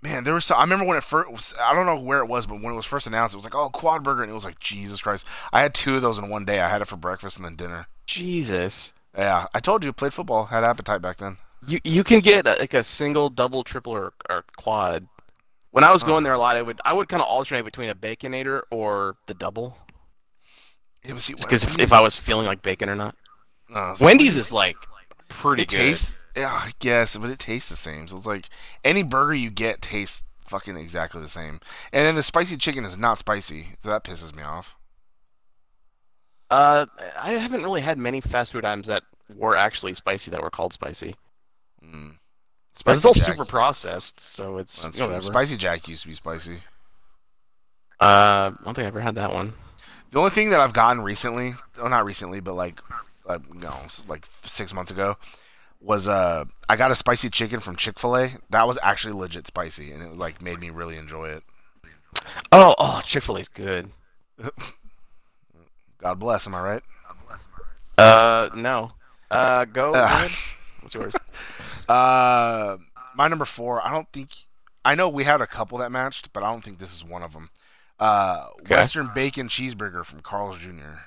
Man, there was. So, I remember when it first. I don't know where it was, but when it was first announced, it was like, "Oh, quad burger," and it was like, Jesus Christ! I had two of those in one day. I had it for breakfast and then dinner. Jesus. Yeah, I told you, played football, had appetite back then. You you can get uh, like a single, double, triple, or, or quad When I was going there a lot, I would I would kind of alternate between a baconator or the double, Yeah, because if, if I was feeling like bacon or not. Wendy's is like pretty it good. tastes, yeah, I guess, but it tastes the same. So it's like any burger you get tastes fucking exactly the same. And then the spicy chicken is not spicy, so that pisses me off. Uh, I haven't really had many fast food items that were actually spicy that were called spicy. Mm. But it's all Jack- super processed, so it's That's true. Spicy Jack used to be spicy. Uh, I don't think I ever had that one. The only thing that I've gotten recently, well, not recently, but like, like you know, like six months ago, was uh, I got a spicy chicken from Chick Fil A. That was actually legit spicy, and it like made me really enjoy it. Oh, oh, Chick Fil A's good. God bless. Am I right? Uh, no. Uh, go. What's yours? Uh, my number four. I don't think. I know we had a couple that matched, but I don't think this is one of them. Uh, Okay. Western Bacon Cheeseburger from Carl's Jr.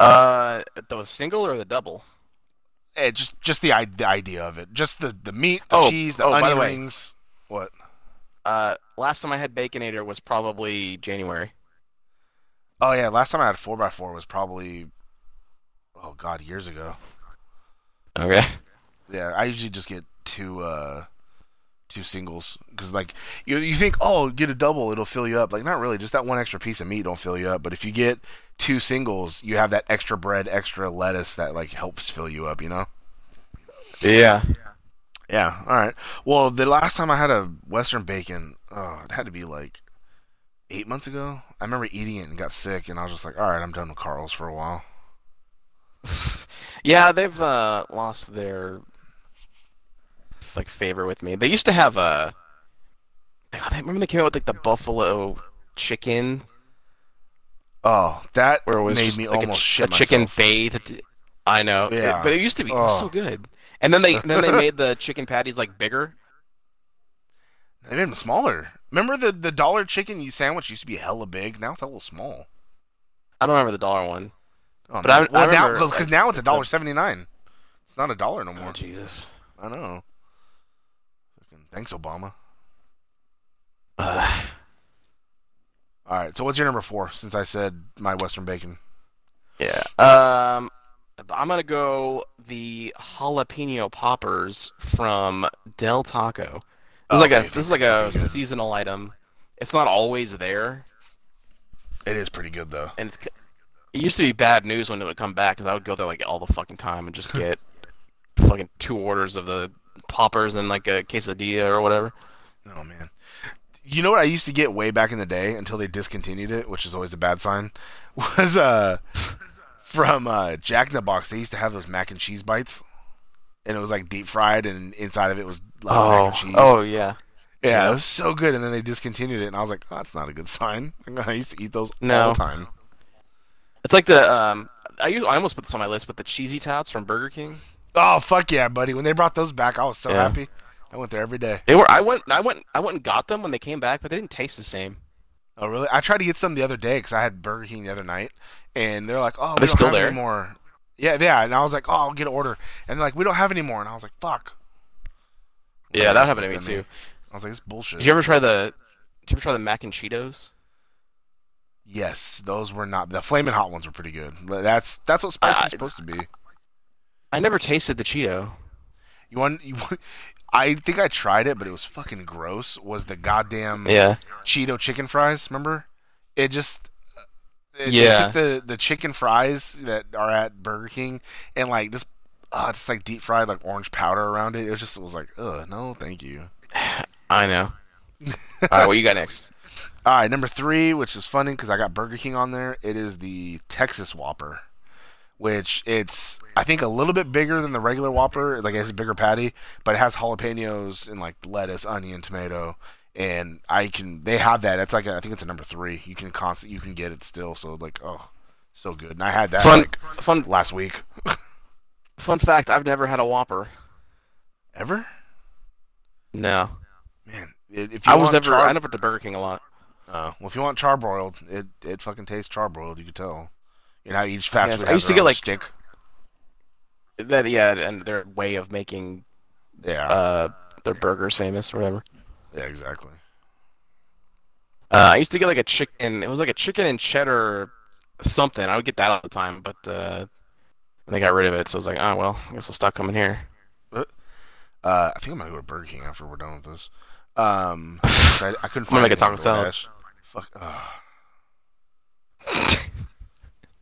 Uh, the single or the double? Eh, just just the, the idea of it, just the the meat, the Oh, cheese, the oh, the onion rings. What? Uh, last time I had Baconator was probably January. Oh yeah, last time I had four x four was probably, oh god, years ago. Okay. Yeah, I usually just get two uh two singles because like you you think oh get a double it'll fill you up. Like not really just that one extra piece of meat don't fill you up but if you get two singles you have that extra bread extra lettuce that like helps fill you up you know? Yeah. yeah all right well the last time I had a Western bacon oh it had to be like eight months ago. I remember eating it and got sick and I was just like all right I'm done with Carl's for a while. Yeah, they've uh lost their like favor with me. They used to have uh, a. I remember they came out with like the buffalo chicken, oh that where it was made just, me like, almost a, shit a chicken myself. bathed. I know, it- Yeah. but it used to be Oh. so good. And then they then they made the chicken patties like bigger. They made them smaller. Remember the the dollar chicken you sandwich used to be hella big. Now it's a little small. I don't remember the dollar one. Oh, But no. I- well, I now remember, because like, now it's a dollar seventy nine. It's not a dollar no oh, more. Oh Jesus. I know. Thanks, Obama. Ugh. All right. So what's your number four? Since I said my Western bacon. Yeah. Um, I'm gonna go the jalapeno poppers from Del Taco. This is like a this is like a seasonal item. It's not always there, It is pretty good though. and it's it used to be bad news when it would come back because I would go there like all the fucking time and just get fucking two orders of the poppers and like a quesadilla or whatever. Oh man. You know what I used to get way back in the day until they discontinued it, which is always a bad sign, was uh from uh Jack in the Box. They used to have those mac and cheese bites. And it was like deep fried and inside of it was like, mac and cheese. oh yeah. Yeah, Yeah. it was so good, and then they discontinued it, and I was like, oh, "That's not a good sign." I used to eat those No. all the time. It's like the um. I used, I almost put this on my list, but the cheesy tots from Burger King. Oh fuck yeah, buddy! When they brought those back, I was so Yeah. happy. I went there every day. They were. I went. I went. I went and got them when they came back, but they didn't taste the same. Oh really? I tried to get some the other day because I had Burger King the other night, and they're like, "Oh, we don't still have there? any more." Yeah, yeah, and I was like, "Oh, I'll get an order," and they're like, "We don't have any more," and I was like, "Fuck." Yeah, that happened to me too. I was like, "It's bullshit." Did you ever try the? Did you ever try the mac and Cheetos? Yes, those were not the flaming hot ones were pretty good. That's that's what spice I- is supposed to be. I never tasted the Cheeto. You want you? want- I think I tried it, but it was fucking gross. Was the goddamn Yeah. Cheeto chicken fries? Remember? It just it, Yeah. They took the the chicken fries that are at Burger King and like just uh, just like deep fried like orange powder around it. It was just it was like, ugh, no, thank you. I know. All right, what you got next? All right, number three, which is funny because I got Burger King on there. It is the Texas Whopper, which it's I think a little bit bigger than the regular Whopper. Like it has a bigger patty, but it has jalapenos and like lettuce, onion, tomato, and I can they have that. It's like a, I think it's a number three. You can constant you can get it still. So like oh, so good. And I had that Fun, like fun, last week. fun fact. I've never had a Whopper. Ever? No, Man, if you I was never. char- I never to Burger King a lot. Uh, well, if you want charbroiled, it it fucking tastes charbroiled. You could tell. You know, each fast Yes, food I used to get, like- stick. That yeah, and their way of making Yeah. uh their burgers famous or whatever. Yeah, exactly. Uh, I used to get like a chicken. It was like a chicken and cheddar something. I would get that all the time, but uh, they got rid of it. So I was like, oh well, I guess I'll stop coming here. Uh, I think I'm gonna go to Burger King after we're done with this. Um, I, I couldn't find. I'm gonna make a taco salad. Fuck.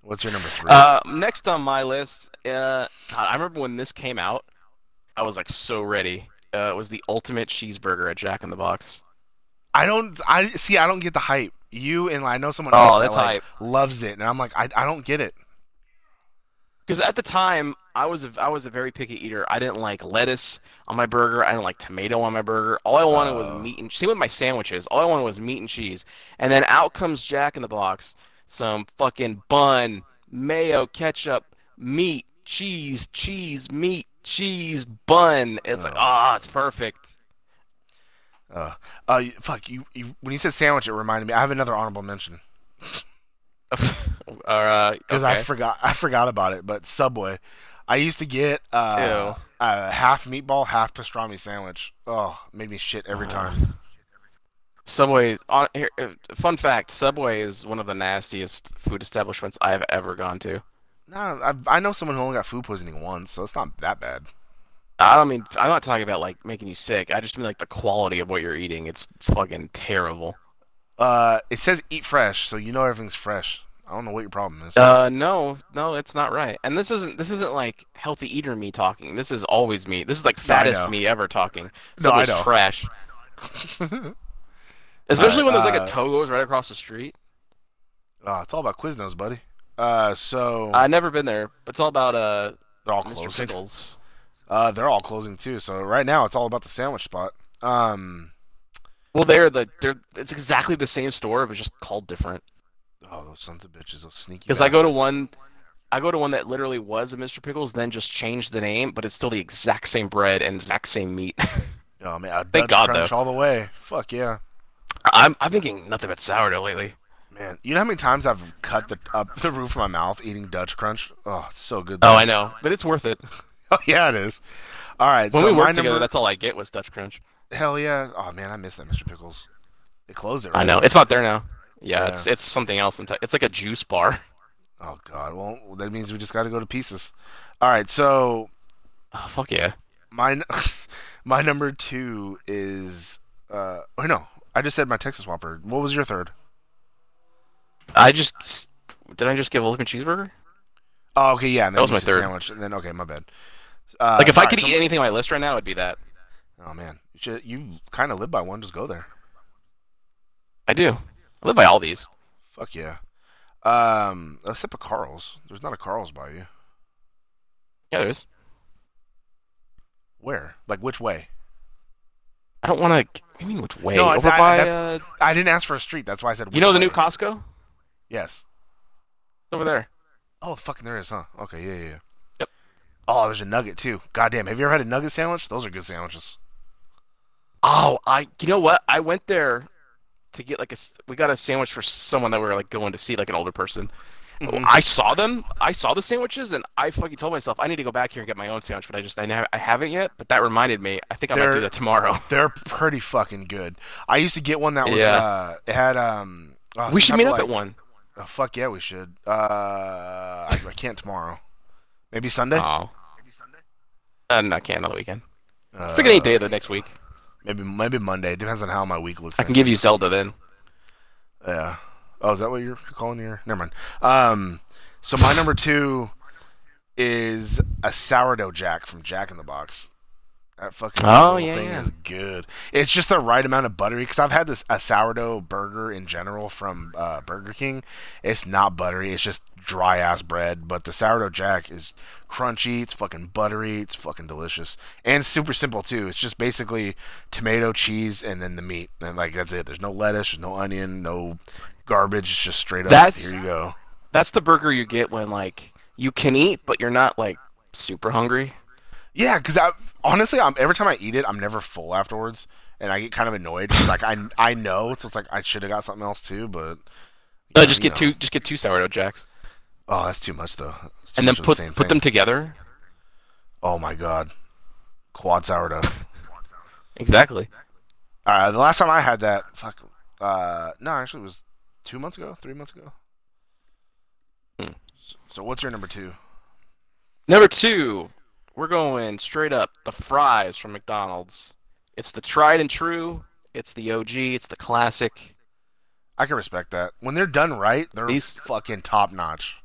What's your number three? Uh, next on my list, uh, I remember when this came out, I was like so ready. Uh, it was the ultimate cheeseburger at Jack in the Box. I don't. I see. I don't get the hype. You and I know someone Oh, else that like, loves it, and I'm like, I, I don't get it. Because at the time, I was a, I was a very picky eater. I didn't like lettuce on my burger. I didn't like tomato on my burger. All I wanted Oh. was meat and same with my sandwiches. All I wanted was meat and cheese. And then out comes Jack in the Box, some fucking bun, mayo, ketchup, meat, cheese, cheese, meat, cheese, bun. It's like Oh. ah, it's perfect. Uh, uh, fuck you, you. When you said sandwich, it reminded me. I have another honorable mention or, uh, because okay. I forgot. I forgot about it. But Subway, I used to get uh, a half meatball, half pastrami sandwich. Oh, made me shit every time. Subway. On, here, uh, fun fact: Subway is one of the nastiest food establishments I have ever gone to. No, I, I know someone who only got food poisoning once, so it's not that bad. I don't mean I'm not talking about like making you sick. I just mean like the quality of what you're eating. It's fucking terrible. Uh, it says eat fresh, so you know everything's fresh. I don't know what your problem is. Uh, no, no, it's not right. And this isn't this isn't like healthy eater me talking. This is always me. This is like fattest know. me ever talking. No, I know. trash. Especially when there's like uh, a Togo's right across the street. Oh, it's all about Quiznos, buddy. Uh, so I've never been there, but it's all about uh they're all Mr. closing. Pickles. Uh, they're all closing too. So right now, it's all about the sandwich spot. Um, Well, they're the they're it's exactly the same store, but just called different. oh, those sons of bitches, those sneaky. Because I go to one, I go to one that literally was a Mr. Pickles, then just changed the name, but it's still the exact same bread and exact same meat. Oh man, a Thank Dutch God, crunch though. all the way. Fuck yeah, I'm I've been getting nothing but sourdough lately. man. You know how many times I've cut the up the roof of my mouth eating Dutch crunch? Oh, it's so good. Oh. I know, but it's worth it. Oh yeah, it is. All right, When so we my worked number, together, that's all I get was Dutch Crunch. hell yeah. Oh man, I miss that Mr. Pickles. They closed it. Right? I know it's not there now. Yeah, Yeah. it's it's something else. enti- It's like a juice bar. Oh god. Well, that means we just got to go to pieces. All right, so Oh, fuck yeah. my my number two is uh oh no I just said my Texas Whopper. What was your third? I just did I just give ultimate cheeseburger? Oh okay yeah, and then That was my third. sandwich, and then okay my bad. Uh, Like if I alright, could so- eat anything on my list right now, it'd be that. oh man, you should you kind of live by one. Just go there. I do. I live by all these. Fuck yeah. Um, except for Carl's. There's not a Carl's by you. Yeah, there is. Where? Like which way? I don't want to. I mean, which way? No, Over I- by. that's- Uh, I didn't ask for a street. That's why I said. you know the way. new Costco? Yes. Over there. Oh, fucking there is, huh? Okay, yeah, yeah. yeah. Yep. Oh, there's a nugget too. Goddamn, have you ever had a nugget sandwich? Those are good sandwiches. Oh, I. You know what? I went there to get like a. We got a sandwich for someone that we were like going to see, like an older person. Mhm. I saw them. I saw the sandwiches, and I fucking told myself I need to go back here and get my own sandwich. But I just I, never, I haven't yet. But that reminded me. I think I might They're- do that tomorrow. They're pretty fucking good. I used to get one that was Yeah. uh it had um oh, we should meet up like- at one. Oh, fuck yeah, we should. Uh I, I can't tomorrow. Maybe Sunday? Oh. Maybe Sunday. Uh, no, I can't on the weekend. Uh, Pick any day of the next week. Maybe maybe Monday. Depends on how my week looks. I can give you Zelda then. Yeah. Oh, is that what you're calling your? Never mind. Um, so my number two is a sourdough Jack from Jack in the Box. That fucking Oh, yeah, thing yeah. is good. It's just the right amount of buttery because I've had this a sourdough burger in general from uh, Burger King. It's not buttery. It's just dry ass bread. But the sourdough Jack is crunchy. It's fucking buttery. It's fucking delicious and super simple too. It's just basically tomato, cheese, and then the meat, and like that's it. There's no lettuce, there's no onion, no garbage. It's just straight up. That's- here you go. That's the burger you get when like you can eat, but you're not like super hungry. Yeah, because I honestly, I'm every time I eat it, I'm never full afterwards, and I get kind of annoyed. 'cause, like I I know, so it's like I should have got something else too, but No, yeah, just get know. two. Just get two sourdough jacks, Oh, that's too much though. Too and then much of the put same put thing. them together. Oh my god, quad sourdough. Exactly. All right, the last time I had that, fuck, Uh, no, actually, it was two months ago, three months ago. Hmm. So, so what's your number two? Number two, we're going straight up the fries from McDonald's. It's the tried and true. It's the OG. It's the classic. I can respect that. When they're done right, they're These- fucking top notch.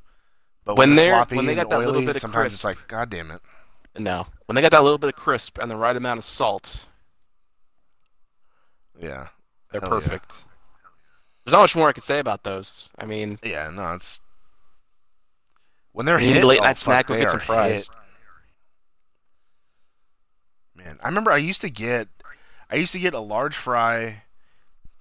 But When when, they're- floppy when they got that little oily, bit of sometimes it's crisp. like, god damn it. No, when they got that little bit of crisp and the right amount of salt, Yeah, they're Hell yeah. There's not much more I could say about those. I mean, yeah, no, it's when they're hit. late oh, night snack, go get some fries. hit. Man, I remember I used to get, I used to get a large fry,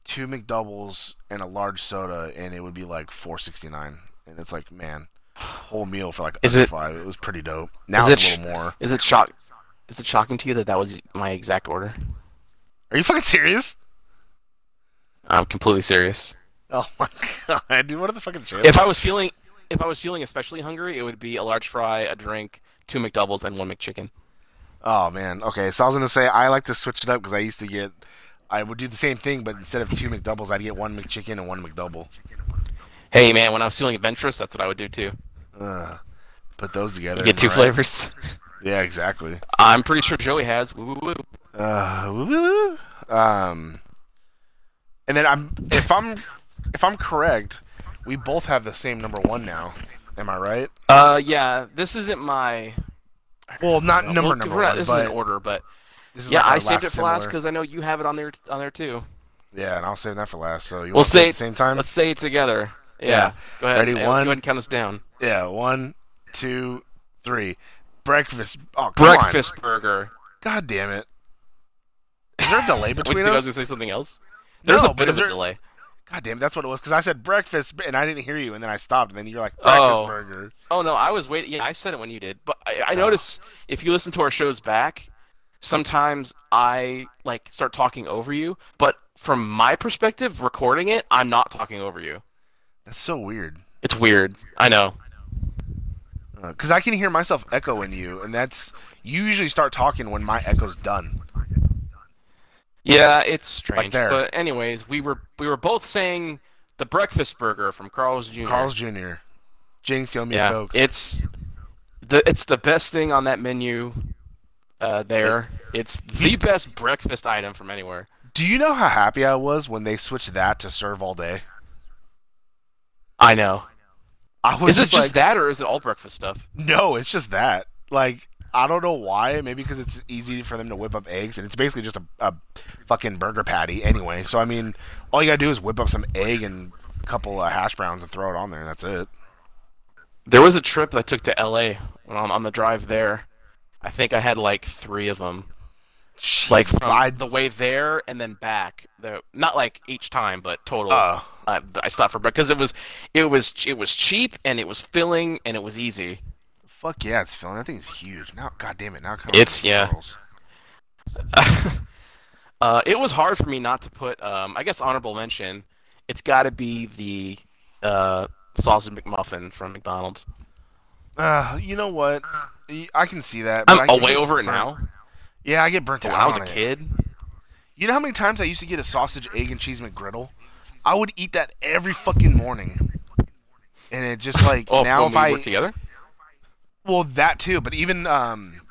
two McDoubles, and a large soda, and it would be like four sixty nine. And it's like, man, whole meal for like Is it- five. It was pretty dope. Now is it's it a little more. is it shock? Is it shocking to you that that was my exact order? Are you fucking serious? I'm completely serious. Oh my god, dude! What are the fucking chances? If I was feeling, if I was feeling especially hungry, it would be a large fry, a drink, two McDoubles, and one McChicken. Oh man. Okay, so I was gonna say I like to switch it up because I used to get, I would do the same thing, but instead of two McDoubles, I'd get one McChicken and one McDouble. Hey man, when I was feeling adventurous, that's what I would do too. Uh, put those together. You get two right? flavors. Yeah, exactly. I'm pretty sure Joey has. Woo, woo, woo. Uh, woo, woo, woo. um, and then I'm if I'm if I'm correct, we both have the same number one now. Am I right? Uh, yeah. This isn't my Well, not number well, number not- one, This but is in order, but this is yeah, like I saved it for last because I know you have it on there on there too. Yeah, and I'll save that for last. So you We'll say it at the same time? Let's say it together. Yeah. Yeah. Go ahead. Ready? Yeah, One- Go ahead and count us down. Yeah, one, two, three. Breakfast. Oh, come on. Breakfast burger. God damn it. Is there a delay between think I was us? gonna say something else? There's No, a bit of a delay. God damn, that's what it was. Because I said breakfast, and I didn't hear you, and then I stopped, and then you're like, breakfast Oh. burger. Oh no, I was waiting. Yeah, I said it when you did. But I, I oh. notice if you listen to our shows back, sometimes I like start talking over you. But from my perspective, recording it, I'm not talking over you. That's so weird. It's weird. I know. Uh, because I can hear myself echo in you, and that's. You usually start talking when my echo's done. Yeah, it's strange. there. But anyways, we were we were both saying the breakfast burger from Carl's Jr. Carl's Jr. Jinx, you me yeah, Coke. it's the it's the best thing on that menu. Uh, there, it's the best breakfast item from anywhere. Do you know how happy I was when they switched that to serve all day? I know. I was Is it just just like, that, or is it all breakfast stuff? No, it's just that. Like, I don't know why. Maybe because it's easy for them to whip up eggs, and it's basically just a, a fucking burger patty anyway. So I mean, all you gotta do is whip up some egg and a couple of hash browns and throw it on there, and that's it. There was a trip I took to LA when I'm on the drive there. I think I had like three of them, like Jeez, from I, the way there and then back. The not like each time, but total. uh, uh, I stopped for because it was, it was, it was cheap and it was filling and it was easy. Fuck yeah, it's filling. That thing's huge. Now, god damn it, now it It's- yeah. uh, it was hard for me not to put. Um, I guess honorable mention. It's got to be the uh, sausage McMuffin from McDonald's. Uh, you know what? I can see that. but I'm I away over it now. Yeah, I get burnt out. when I was a it. kid, You know how many times I used to get a sausage, egg, and cheese McGriddle? I would eat that every fucking morning. And it just like oh, now if we I together. Well that too, but even um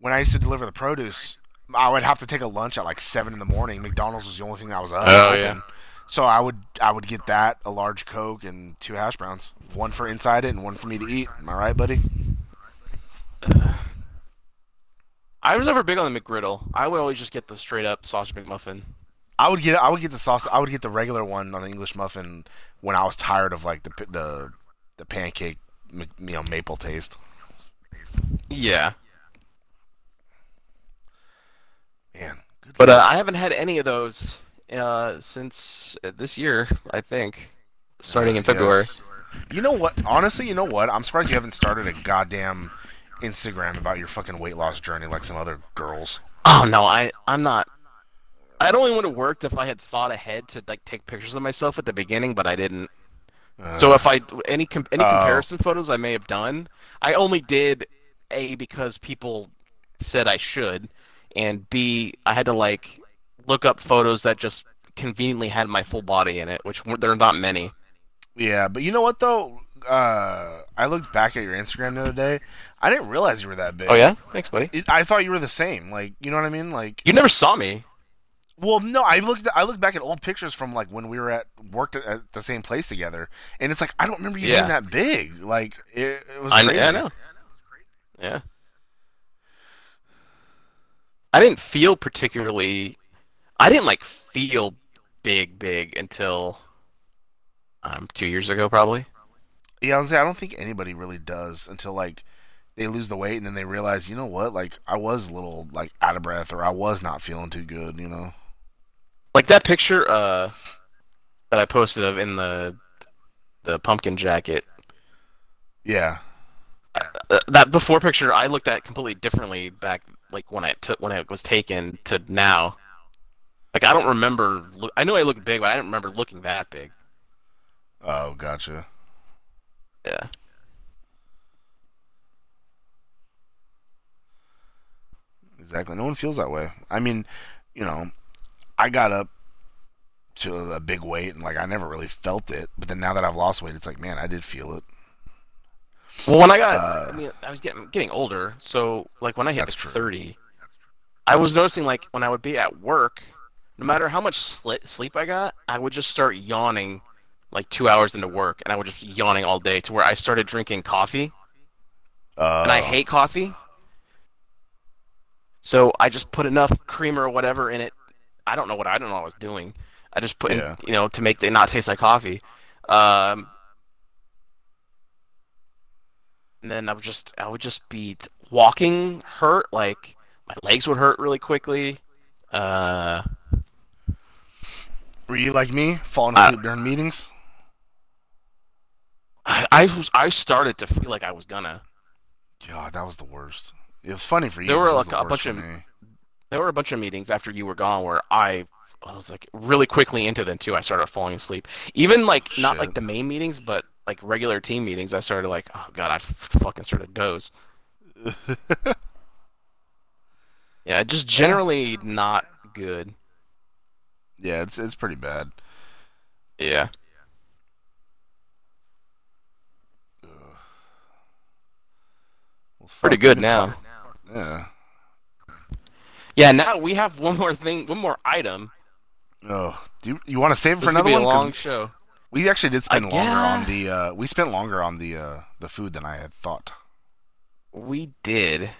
when I used to deliver the produce, I would have to take a lunch at like seven in the morning. McDonald's was the only thing that was up. Oh, open. yeah. So I would I would get that, a large Coke, and two hash browns, one for inside it and one for me to eat. Am I right, buddy? I was never big on the McGriddle. I would always just get the straight up sausage McMuffin. I would get I would get the sauce. I would get the regular one on the English muffin when I was tired of like the the the pancake you know maple taste. Yeah, Man, but uh. I haven't had any of those uh, since uh, this year. I think, starting in Yes. February. You know what? Honestly, you know what? I'm surprised you haven't started a goddamn Instagram about your fucking weight loss journey like some other girls. Oh no, I I'm not. I'd only would have worked if I had thought ahead to like take pictures of myself at the beginning, but I didn't. Uh, So if I any com- any Oh. comparison photos I may have done, I only did a because people said I should, and b I had to like look up photos that just conveniently had my full body in it, which there are not many. Yeah, but you know what though? Uh, I looked back at your Instagram the other day. I didn't realize you were that big. Oh yeah, thanks, buddy. It, I thought you were the same. Like, you know what I mean? Like, You never saw me. well, no, I looked. I looked back at old pictures from like when we were at worked at, at the same place together, and it's like I don't remember you Yeah. being that big. Like, it, it was I, crazy. I know. Yeah. I didn't feel particularly. I didn't like feel big, big until um two years ago, probably. Yeah, I was say I don't think anybody really does until like they lose the weight and then they realize, you know what? Like I was a little like out of breath or I was not feeling too good. You know? Like that picture uh that I posted of in the the pumpkin jacket. Yeah. Uh, that before picture I looked at completely differently back like when I took when it was taken to now. Like I don't remember. I know I looked big, but I don't remember looking that big. Oh, gotcha. Yeah. Exactly. No one feels that way. I mean, you know, I got up to a big weight and like I never really felt it, but then now that I've lost weight, it's like, man, I did feel it. Well, when I got, Uh, I mean, I was getting getting older, so like when I hit thirty, I was noticing like when I would be at work, no matter how much sli- sleep I got, I would just start yawning, like two hours into work, and I would just be yawning all day to where I started drinking coffee, Uh, and I hate coffee. So I just put enough creamer or whatever in it. I don't know what I don't know what I was doing. I just put Yeah. in, you know, to make it not taste like coffee. Um, and then I would just I would just be walking hurt like my legs would hurt really quickly. Uh, Were you like me, falling Uh, asleep during meetings? I I, was, I started to feel like I was gonna. God, that was the worst. It was funny for you. There were, like, the a bunch of- me. There were a bunch of meetings after you were gone where I, I was like really quickly into them too. I started falling asleep. Even like not like the main meetings, but like regular team meetings. I started like, oh god, I f- fucking started doze. Yeah, just generally not good. yeah, it's it's pretty bad. Yeah. Well, Pretty good now. Yeah. Yeah, now we have one more thing, one more item. Oh, do you, you want to save it This for could another be a long show. We actually did spend Uh, longer yeah. on the. Uh, we spent longer on the uh, the food than I had thought. We did.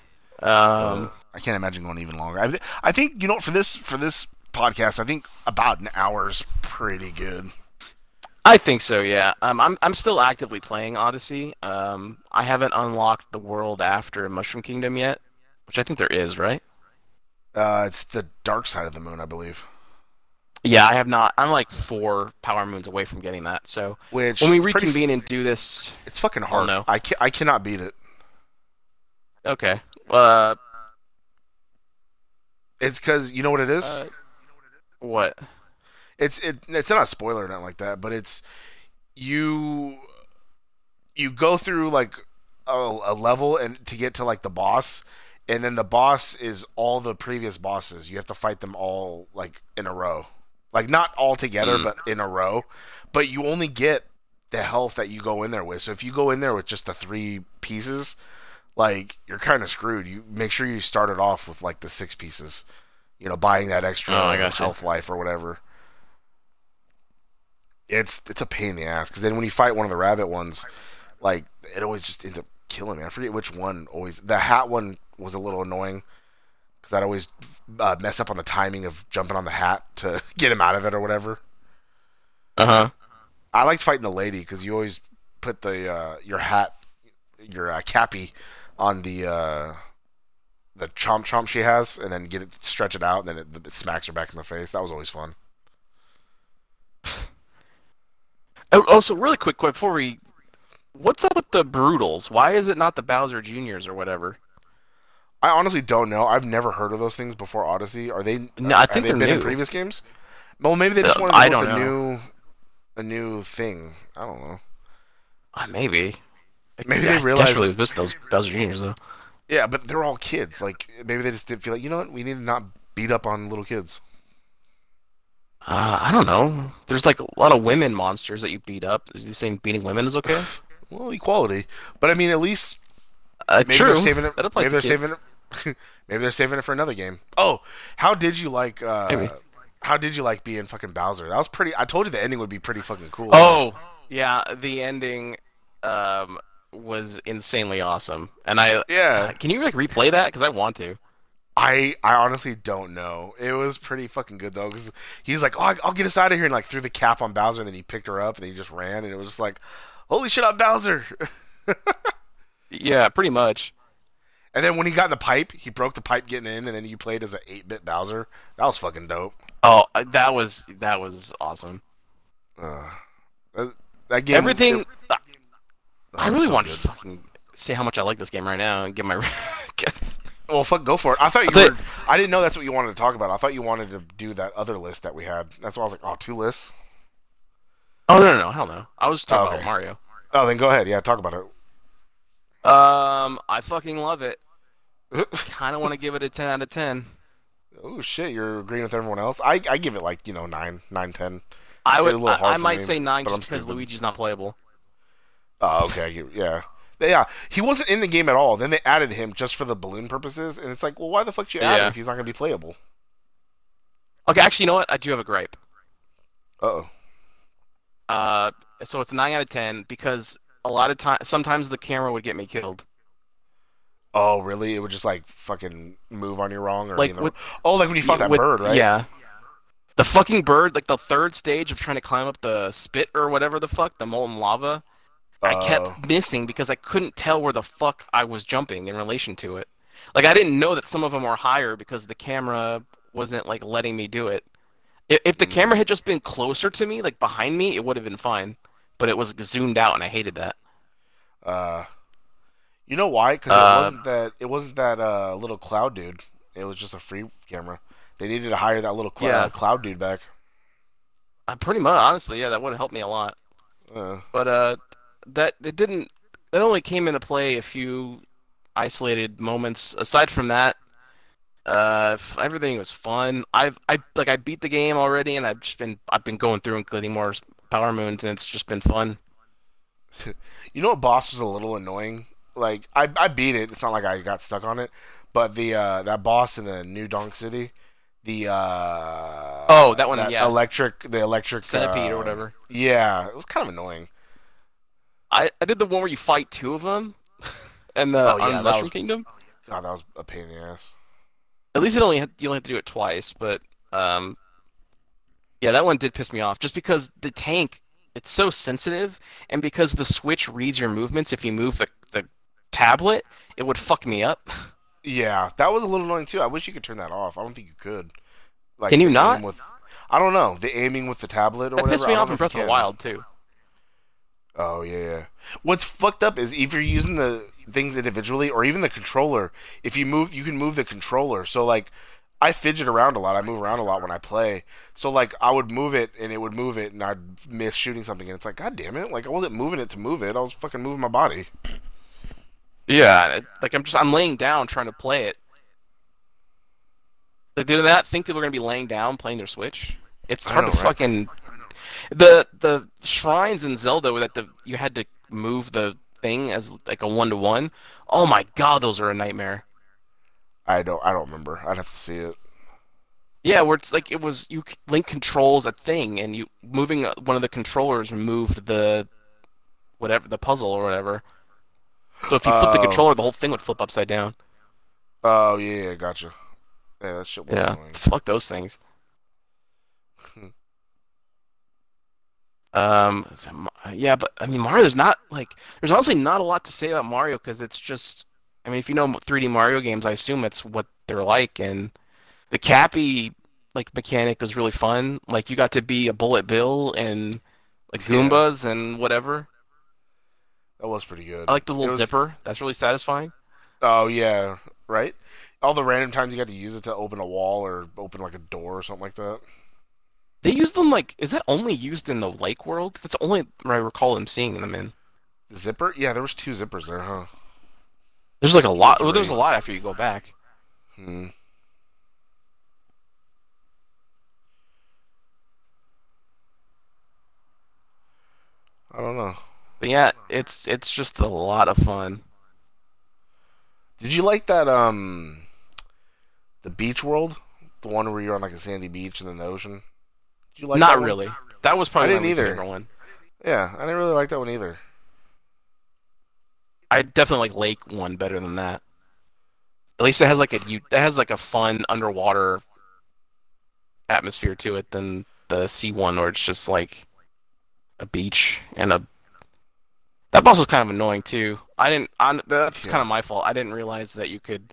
Um, I can't imagine going even longer. I, I think you know for this for this podcast, I think about an hour is pretty good. I think so. Yeah. Um, I'm I'm still actively playing Odyssey. Um, I haven't unlocked the world after Mushroom Kingdom yet, which I think there is, right? Uh, it's the dark side of the moon, I believe. Yeah, I have not. I'm like four power moons away from getting that. So Which when we pretty reconvene and do this, it's fucking hard. no. I can I cannot beat it. okay. Uh, It's because you know what it is. uh what? it's it, it's not a spoiler or nothing like that, but it's you you go through like a, a level and to get to like the boss, and then the boss is all the previous bosses. You have to fight them all like in a row, like not all together, Mm. but in a row. But you only get the health that you go in there with. So if you go in there with just the three pieces, like you're kind of screwed. You make sure you start it off with like the six pieces. You know, buying that extra Oh, gotcha. health life or whatever. It's it's a pain in the ass because then when you fight one of the rabbit ones, like it always just ends up killing me. I forget which one always. The hat one was a little annoying because I'd always uh, mess up on the timing of jumping on the hat to get him out of it or whatever. Uh huh. I liked fighting the lady because you always put the uh, your hat, your uh, cappy, on the uh, the chomp chomp she has, and then get it stretch it out, and then it, it smacks her back in the face. That was always fun. Oh, also, really quick, quick before we, what's up with the Broodals? Why is it not the Bowser Juniors or whatever? I honestly don't know. I've never heard of those things before Odyssey. Are they? No, I think they they're been in previous games. Well, maybe they just Uh, wanted to I don't a know. new, a new thing. I don't know. Uh, maybe. Maybe I they realized. desperately miss those Bowser Juniors though. Yeah, but they're all kids. Like maybe they just didn't feel like you know what we need to not beat up on little kids. Uh, I don't know. There's like a lot of women monsters that you beat up. Is he saying beating women is okay? Well, equality. But I mean, at least Uh, maybe true. they're saving it. Maybe they're kids. saving it. maybe they're saving it for another game. Oh, how did you like? Uh, Maybe. How did you like being fucking Bowser? That was pretty. I told you the ending would be pretty fucking cool. Oh, yeah. The ending um, was insanely awesome, and I yeah. uh, can you like replay that because I want to. I I honestly don't know. It was pretty fucking good though, because he's like, "Oh, I- I'll get us out of here," and like threw the cap on Bowser, and then he picked her up, and he just ran, and it was just like, "Holy shit, I'm Bowser!" Yeah, pretty much. And then when he got in the pipe, he broke the pipe getting in, and then you played as an eight bit Bowser. That was fucking dope. Oh, uh, that was that was awesome. Uh, that, that game, Everything. it- I really so want to fucking say how much I like this game right now and get my. Well, fuck, go for it. I thought you That's were. it. I didn't know that's what you wanted to talk about. I thought you wanted to do that other list that we had. That's why I was like, oh, two lists." oh no no no hell no! I was talking Oh, okay. about Mario. Oh, then go ahead. Yeah, talk about it. Um, I fucking love it. Kind of want to give it a ten out of ten. oh shit, you're agreeing with everyone else. I I give it like you know nine, nine, ten. I would. I, I might me, say nine just because. Luigi's not playable. Oh, okay. Yeah. Yeah, he wasn't in the game at all. Then they added him just for the balloon purposes, and it's like, well, why the fuck you add him if he's not gonna be playable? Okay, actually, you know what? I do have a gripe. Uh oh. Uh, so it's a nine out of ten because a lot of time, sometimes the camera would get me killed. Oh, really? It would just like fucking move on you wrong, or Like with- oh, like when you fought that With- bird, right? Yeah. The fucking bird, like the third stage of trying to climb up the spit or whatever the fuck, the molten lava. I Oh. kept missing because I couldn't tell where the fuck I was jumping in relation to it. Like I didn't know that some of them were higher because the camera wasn't like letting me do it. If, if the Mm. camera had just been closer to me, like behind me, it would have been fine. But it was zoomed out, and I hated that. Uh, you know why? Because Uh, it wasn't that it wasn't that uh little cloud dude. It was just a free camera. They needed to hire that little cl- Yeah. uh, cloud dude back. I pretty much, honestly, yeah, that would have helped me a lot. Uh, But uh, that it didn't. It only came into play a few isolated moments. Aside from that, uh, everything was fun. I've I like I beat the game already, and I've just been I've been going through and getting more power moons, and it's just been fun. you know what boss was a little annoying? Like I I beat it. It's not like I got stuck on it, but the uh that boss in the New Donk City, the uh Oh, that one, yeah. electric the electric Centipede uh, or whatever. Yeah, it was kind of annoying. I I did the one where you fight two of them, and the Oh, yeah, Mushroom was- Kingdom. God, that was a pain in the ass. At least it only had, you only have to do it twice, but um, yeah, that one did piss me off just because the tank it's so sensitive, and because the switch reads your movements. If you move the the tablet, it would fuck me up. Yeah, that was a little annoying too. I wish you could turn that off. I don't think you could. Like, Can you not? With, I don't know. The aiming with the tablet or That whatever. pissed me off in Breath of the. Wild too. Oh yeah, yeah. What's fucked up is if you're using the things individually or even the controller, if you move you can move the controller. So like I fidget around a lot. I move around a lot when I play. So like I would move it and it would move it and I'd miss shooting something and it's like god damn it. Like I wasn't moving it to move it. I was fucking moving my body. Yeah, like I'm just I'm laying down trying to play it. Like, do that think people are gonna be laying down playing their Switch? It's hard know, to right? fucking the the shrines in Zelda where that the you had to move the thing as like a one to one. Oh my god, those are a nightmare. I don't I don't remember. I'd have to see it. Yeah, where it's like it was you Link controls a thing and you moving uh, one of the controllers moved the whatever the puzzle or whatever. So if you flip the Oh. controller, the whole thing would flip upside down. Oh yeah, yeah, gotcha. Yeah, that shit was Yeah, annoying. fuck those things. um, yeah, but I mean, Mario's not like there's honestly not a lot to say about Mario because it's just, I mean, if you know 3D Mario games, I assume it's what they're like, and the Cappy like mechanic was really fun. Like you got to be a Bullet Bill and like Yeah. Goombas and whatever. That was pretty good. I like the little was- zipper. That's really satisfying. Oh yeah, right. All the random times you got to use it to open a wall or open like a door or something like that. They use them like, is that only used in the Lake world? That's only where I recall them seeing them in. The zipper? Yeah, there was two zippers there, huh? There's like a lot. Well, there's a lot after you go back. Hmm. I don't know. But yeah, it's it's just a lot of fun. Did you like that um the beach world? The one where you're on like a sandy beach and then the ocean? Did you like Not that really. Not really. That was probably I didn't either. one. Yeah, I didn't really like that one either. I definitely like Lake one better than that. At least it has like a you it has like a fun underwater atmosphere to it than the sea one where it's just like a beach and a that boss was kind of annoying too. I didn't on that's Yeah. kind of my fault. I didn't realize that you could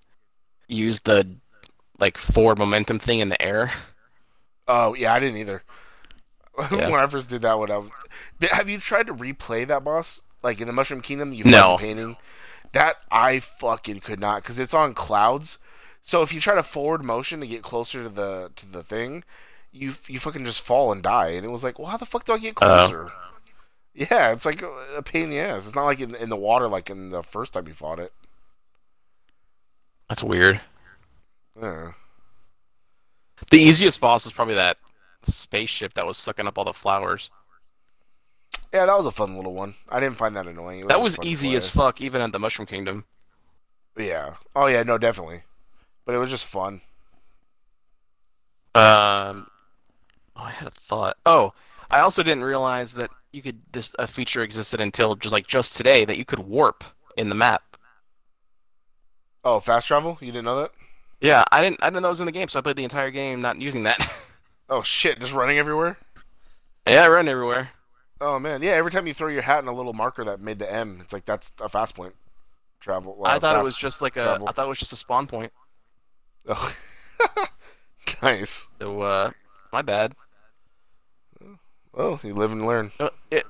use the like forward momentum thing in the air. Oh yeah, I didn't either. Yeah. when I first did that one, I was... Have you tried to replay that boss? Like in the Mushroom Kingdom, you No. painting. That I fucking could not because it's on clouds. So if you try to forward motion to get closer to the to the thing, you you fucking just fall and die. And it was like, well, how the fuck do I get Oh. closer? Yeah, it's like a, a pain in the ass. It's not like in, in the water like in the first time you fought it. That's weird. Yeah. The easiest boss was probably that spaceship that was sucking up all the flowers. Yeah, that was a fun little one. I didn't find that annoying. It That was easy as fuck, even at the Mushroom Kingdom. Yeah. Oh yeah, no, definitely. But it was just fun. Um, oh, I had a thought. Oh, I also didn't realize that you could this a feature existed until just like just today that you could warp in the map. Oh, fast travel? You didn't know that? Yeah, I didn't I didn't know it was in the game, so I played the entire game not using that. Oh shit, just running everywhere? yeah, I run everywhere. Oh man, yeah. Every time you throw your hat in a little marker that made the M, it's like that's a fast point. Travel. well, I thought it was just like a travel. I thought it was just a spawn point. Oh. nice. So uh, my bad. Well, you live and learn. Uh, it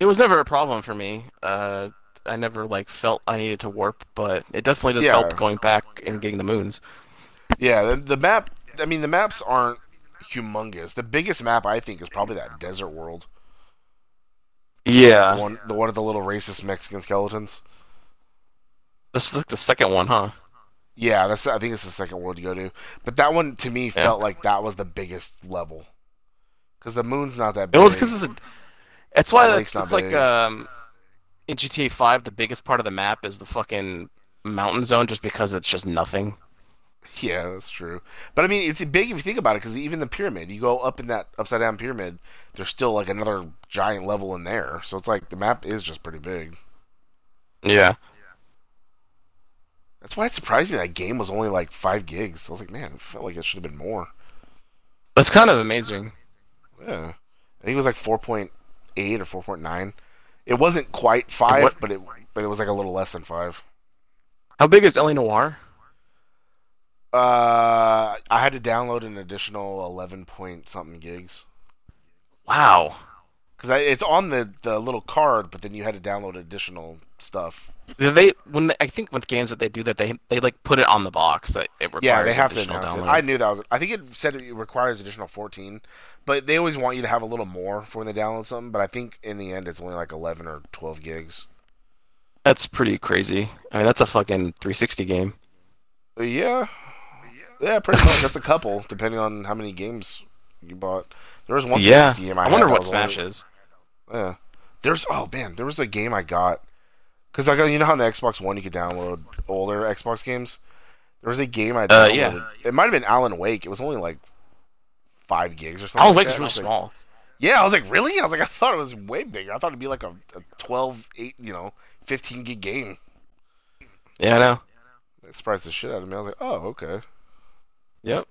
it was never a problem for me. Uh, I never like felt I needed to warp, but it definitely does Yeah. help going back and getting the moons. Yeah, the, the map. I mean, the maps aren't humongous. The biggest map I think is probably that desert world. The Yeah, one, the one of the little racist Mexican skeletons. this is like the second one, huh? Yeah, that's. I think it's the second world you go to. But that one to me felt like that was the biggest level. Because the moon's not that big. It was because it's a. It's why The it's, it's like um, in GTA Five, the biggest part of the map is the fucking mountain zone, just because it's just nothing. Yeah, that's true. But I mean, it's big if you think about it, because even the pyramid, you go up in that upside down pyramid, there's still like another giant level in there. So it's like the map is just pretty big. Yeah. That's why it surprised me that game was only like five gigs. I was like, man, it felt like it should have been more. That's kind of amazing. Yeah, I think it was like four point eight or four point nine. It wasn't quite five, what- but it but it was like a little less than five. How big is L.A. Noire? Uh, I had to download an additional eleven point something gigs Wow. because it's on the the little card, but then you had to download additional stuff. They when they, I think with games that they do that they they like put it on the box that it requires. Yeah, they have to announce it. download. I knew that was. I think it said it requires additional 14, but they always want you to have a little more for when they download something. But I think in the end, it's only like 11 or 12 gigs. That's pretty crazy. I mean, that's a fucking 360 game. Uh, Yeah, yeah, pretty much. That's a couple, depending on how many games you bought. There was one Yeah. game I, I wonder what was only- Smash is. Yeah, there's oh man, there was a game I got because like you know how on the Xbox One you could download older Xbox games. There was a game I Uh, downloaded. yeah. It might have been Alan Wake. It was only like five gigs or something. Alan like Wake is that. really I was like, small. Yeah, I was like, really? I was like, I thought it was way bigger. I thought it'd be like a, a 12, 8, you know, 15 gig game. Yeah, I know. That surprised the shit out of me. I was like, oh, okay. Yep.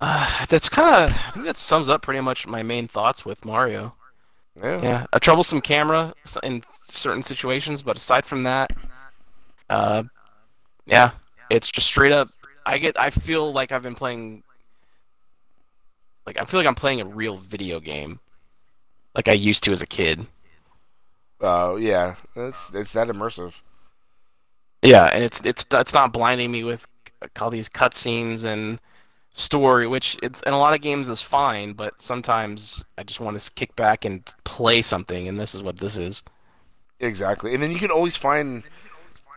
Uh, that's kind of. I think that sums up pretty much my main thoughts with Mario. Yeah. Yeah, a troublesome camera in certain situations, but aside from that, uh, yeah, it's just straight up. I get. I feel like I've been playing. Like I feel like I'm playing a real video game, like I used to as a kid. Uh, yeah. It's it's that immersive. Yeah, and it's it's it's not blinding me with all these cutscenes and story, which it's, in a lot of games is fine, but sometimes I just want to kick back and play something, and this is what this is. Exactly. And then you can always find.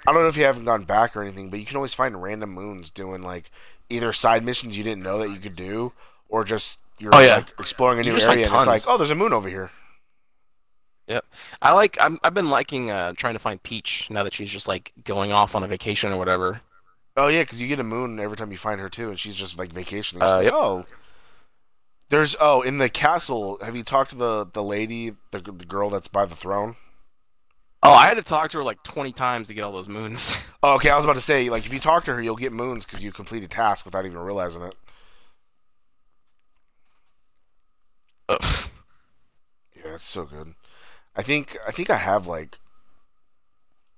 I don't know if you haven't gone back or anything, but you can always find random moons doing like either side missions you didn't know that you could do, or just you're Oh, yeah. like exploring a new area, find and it's like, oh, there's a moon over here. I like. I'm, I've been liking uh, trying to find Peach now that she's just like going off on a vacation or whatever. Oh yeah, because you get a moon every time you find her too, and she's just like vacationing. Uh, like, yep. Oh, there's oh in the castle. Have you talked to the the lady, the the girl that's by the throne? Oh, I had to talk to her like 20 times to get all those moons. Oh, okay. I was about to say, like, if you talk to her, you'll get moons because you complete a task without even realizing it. Ugh. Yeah, it's so good. I think I think I have like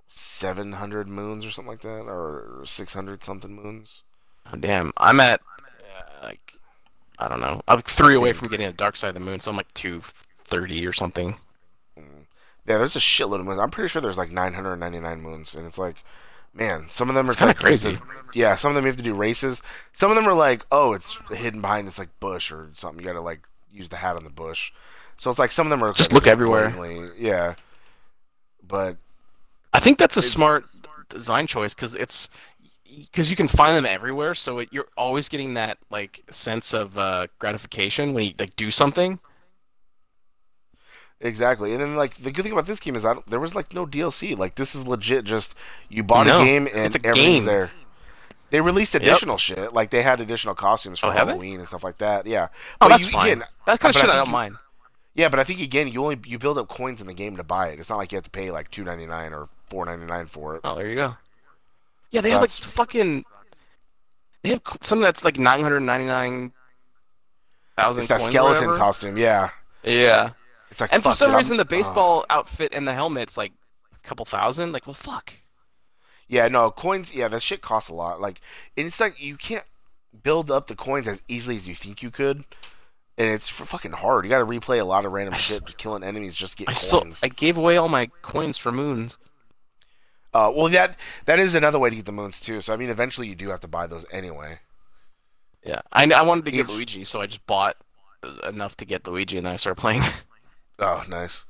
seven hundred moons or something like that, or six hundred something moons. Oh, damn, I'm at uh, like I don't know. I'm three away from getting a dark side of the moon, so I'm like 230 or something. Yeah, there's a shitload of moons. I'm pretty sure there's like 999 moons, and it's like, man, some of them are kinda like, you have to- crazy. yeah, some of them you have to do races. Some of them are like, oh, it's hidden behind this like bush or something. You got to like use the hat on the bush. So it's like some of them are Just look everywhere. blatantly- Yeah, but I think that's a smart design choice because it's because you can find them everywhere, so it, you're always getting that like sense of uh, gratification when you like do something. Exactly, and then like the good thing about this game is I don't, there was like no DLC. Like this is legit. Just you bought No, a game and a everything's game. there. They released additional shit. Like they had additional costumes for Oh. Halloween and stuff like that. Yeah. Oh, But that's you, fine. Again, that kind of shit I think don't you- mind. Yeah, but I think again you only you build up coins in the game to buy it. It's not like you have to pay like two ninety nine or four ninety nine for it. Oh, there you go. Yeah, they have like fucking. They have something that's like nine hundred ninety nine thousand. It's that skeleton costume. Yeah. Yeah, It's like and for fuck, some dude, I'm- reason the uh, baseball outfit and the helmet's like a couple thousand. Like, well, fuck. yeah, no coins. Yeah, that shit costs a lot. Like, and it's like you can't build up the coins as easily as you think you could, and it's fucking hard. You got to replay a lot of random I s- shit, killing enemies just get I coins. I gave away all my coins for moons. Uh, well, that that is another way to get the moons too. So I mean, eventually you do have to buy those anyway. Yeah, I, I wanted to get Each- Luigi, so I just bought enough to get Luigi, and then I started playing. Oh, nice.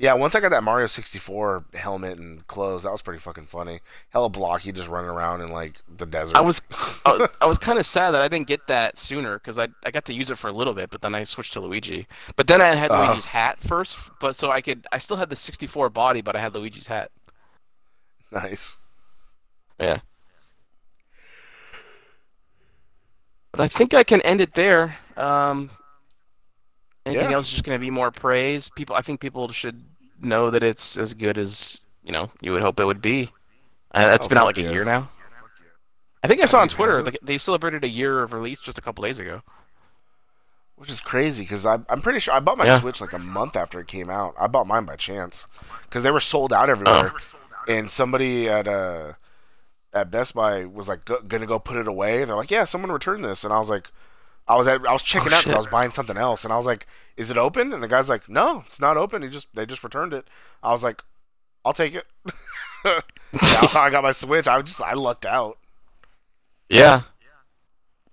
Yeah, once I got that Mario 64 helmet and clothes, that was pretty fucking funny. Hella blocky, just running around in like the desert. I was I, was- I was kind of sad that I didn't get that sooner because I I got to use it for a little bit, but then I switched to Luigi. But then I had Uh-huh. Luigi's hat first, but so I could I still had the 64 body, but I had Luigi's hat. nice. Yeah. But I think I can end it there. Um, anything Yeah. else is just going to be more praise. People, I think people should know that it's as good as you know you would hope it would be. Uh, it's Oh, been out fuck like a year now. I think I saw on Twitter like, they celebrated a year of release just a couple days ago. Which is crazy because I'm pretty sure I bought my Yeah. Switch like a month after it came out. I bought mine by chance because they were sold out everywhere, Oh. and somebody at uh at Best Buy was like go, gonna go put it away. They're like, "Yeah, someone returned this," and I was like, "I was at I was checking Oh, out because I was buying something else," and I was like, "Is it open?" And the guy's like, "No, it's not open. He just they just returned it." I was like, "I'll take it." That's how I got my Switch. I just I lucked out. Yeah.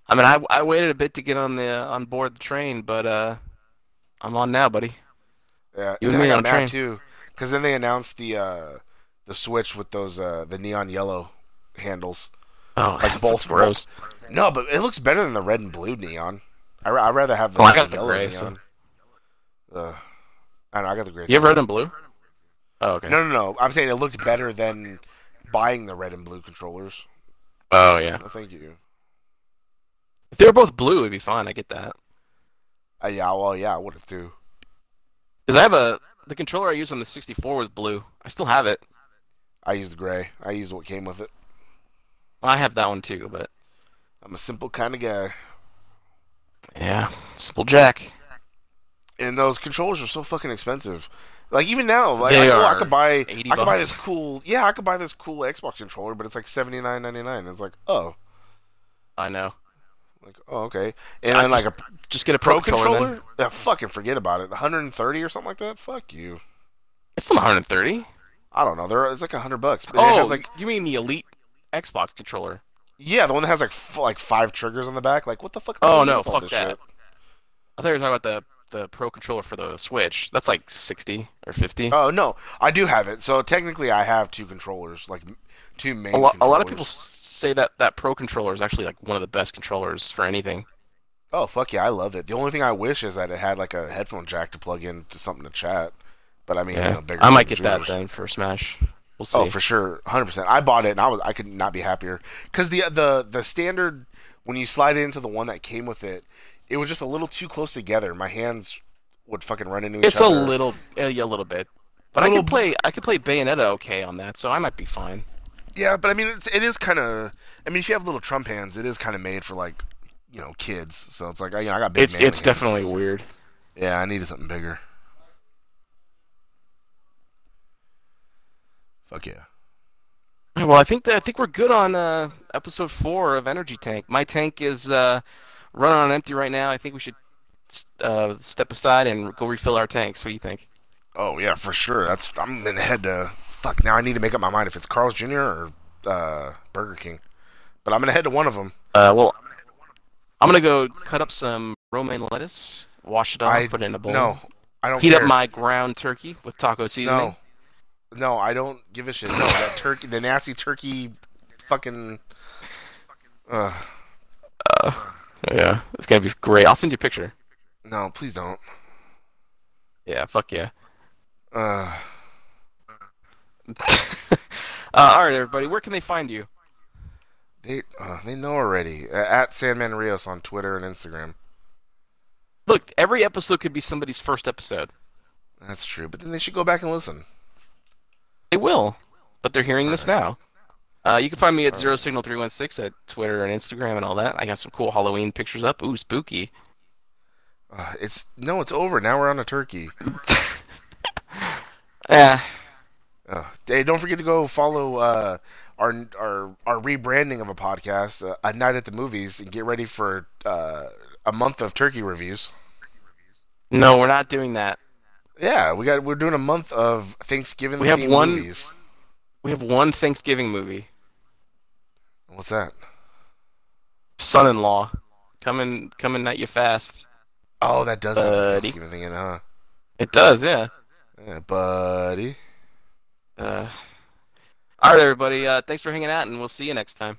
I mean, I, I waited a bit to get on the on board the train, but uh, I'm on now, buddy. Yeah, You and and me I on got a mad train. too, because then they announced the uh, the Switch with those uh, the neon yellow handles. Oh, Like that's both- gross. No, but it looks better than the red and blue neon. I would rather have the, Oh, I got the yellow gray, neon. so- Uh, I know I got the gray. You have red and blue? Oh, okay. No, no, no. I'm saying it looked better than buying the red and blue controllers. Oh yeah. No, thank you. If they were both blue, it'd be fine. I get that. Uh, yeah, well, yeah, I would have too. Because I have a the controller I used on the 64 was blue. I still have it. I used the gray. I used what came with it. I have that one too, but I'm a simple kind of guy. yeah, simple Jack. and those controllers are so fucking expensive. Like even now, like They I, know I could buy, 80 I could buy this cool, yeah, I could buy this cool Xbox controller, but it's like seventy nine ninety nine. It's like, oh, I know. like oh okay, and I then like a Just get a pro, pro, controller, then. yeah, fucking forget about it. One hundred and thirty or something like that. Fuck you. It's still 130. I don't know. They're it's like hundred bucks. But Oh, like you mean the Elite Xbox controller? yeah, the one that has like f- like five triggers on the back. Like what the fuck? Oh no, fuck that. shit? I thought you were talking about the the pro controller for the Switch. That's like 60 or 50. Oh no, I do have it. So technically, I have two controllers, like two main. a, lo- a lot of people say that that pro controller is actually like one of the best controllers for anything. Oh fuck yeah, I love it. The only thing I wish is that it had like a headphone jack to plug in to something to chat. But I mean, you Yeah, know, bigger I might get that then for Smash. We'll see. Oh, for sure, hundred percent. I bought it, and I was I could not be happier because the the the standard when you slide into the one that came with it, it was just a little too close together. My hands would fucking run into it's each a other. little, uh, yeah, a little bit. But I Little- can play. I can play Bayonetta okay on that, so I might be fine. Yeah, but I mean, it's, it is kind of. I mean, if you have little Trump hands, it is kind of made for like, you know, kids. So it's like, I, you know, I got big. It's it's hands. definitely weird. Yeah, I needed something bigger. Fuck yeah. Well, I think that I think we're good on uh, episode four of Energy Tank. My tank is uh, running on empty right now. I think we should uh, step aside and go refill our tanks. What do you think? Oh yeah, for sure. That's I'm gonna head to. Fuck. Now I need to make up my mind if it's Carl's Jr. or uh, Burger King. But I'm gonna head to one of them. Uh, well, I'm gonna go cut up some romaine lettuce, wash it off, I put it in a bowl. No, I don't. Heat care. up my ground turkey with taco seasoning. No, no, I don't give a shit. No, that turkey, the nasty turkey, fucking. Uh, Yeah, it's gonna be great. I'll send you a picture. no, please don't. Yeah, fuck yeah. Uh, uh, all right, everybody, where can they find you? they uh, they know already. Uh, at Sandman Rios on Twitter and Instagram. Look, every episode could be somebody's first episode. That's true, but then they should go back and listen. They will, but they're hearing this now. Uh, you can find me at Zero Signal Three One Six at Twitter and Instagram and all that. I got some cool Halloween pictures up. Ooh, spooky. Uh, it's no, it's over. Now we're on a turkey. Eh, Uh, hey, don't forget to go follow uh, our our our rebranding of a podcast, uh, a night at the movies, and get ready for uh, a month of turkey reviews. no, we're not doing that. Yeah, we got we're doing a month of Thanksgiving. We have one- movies. We have one Thanksgiving movie, What's that? Son-in-Law, coming coming at you fast. Oh, that does have the Thanksgiving thing in, it, huh? It does, yeah. Yeah, buddy. Uh, all right, everybody. Uh, thanks for hanging out, and we'll see you next time.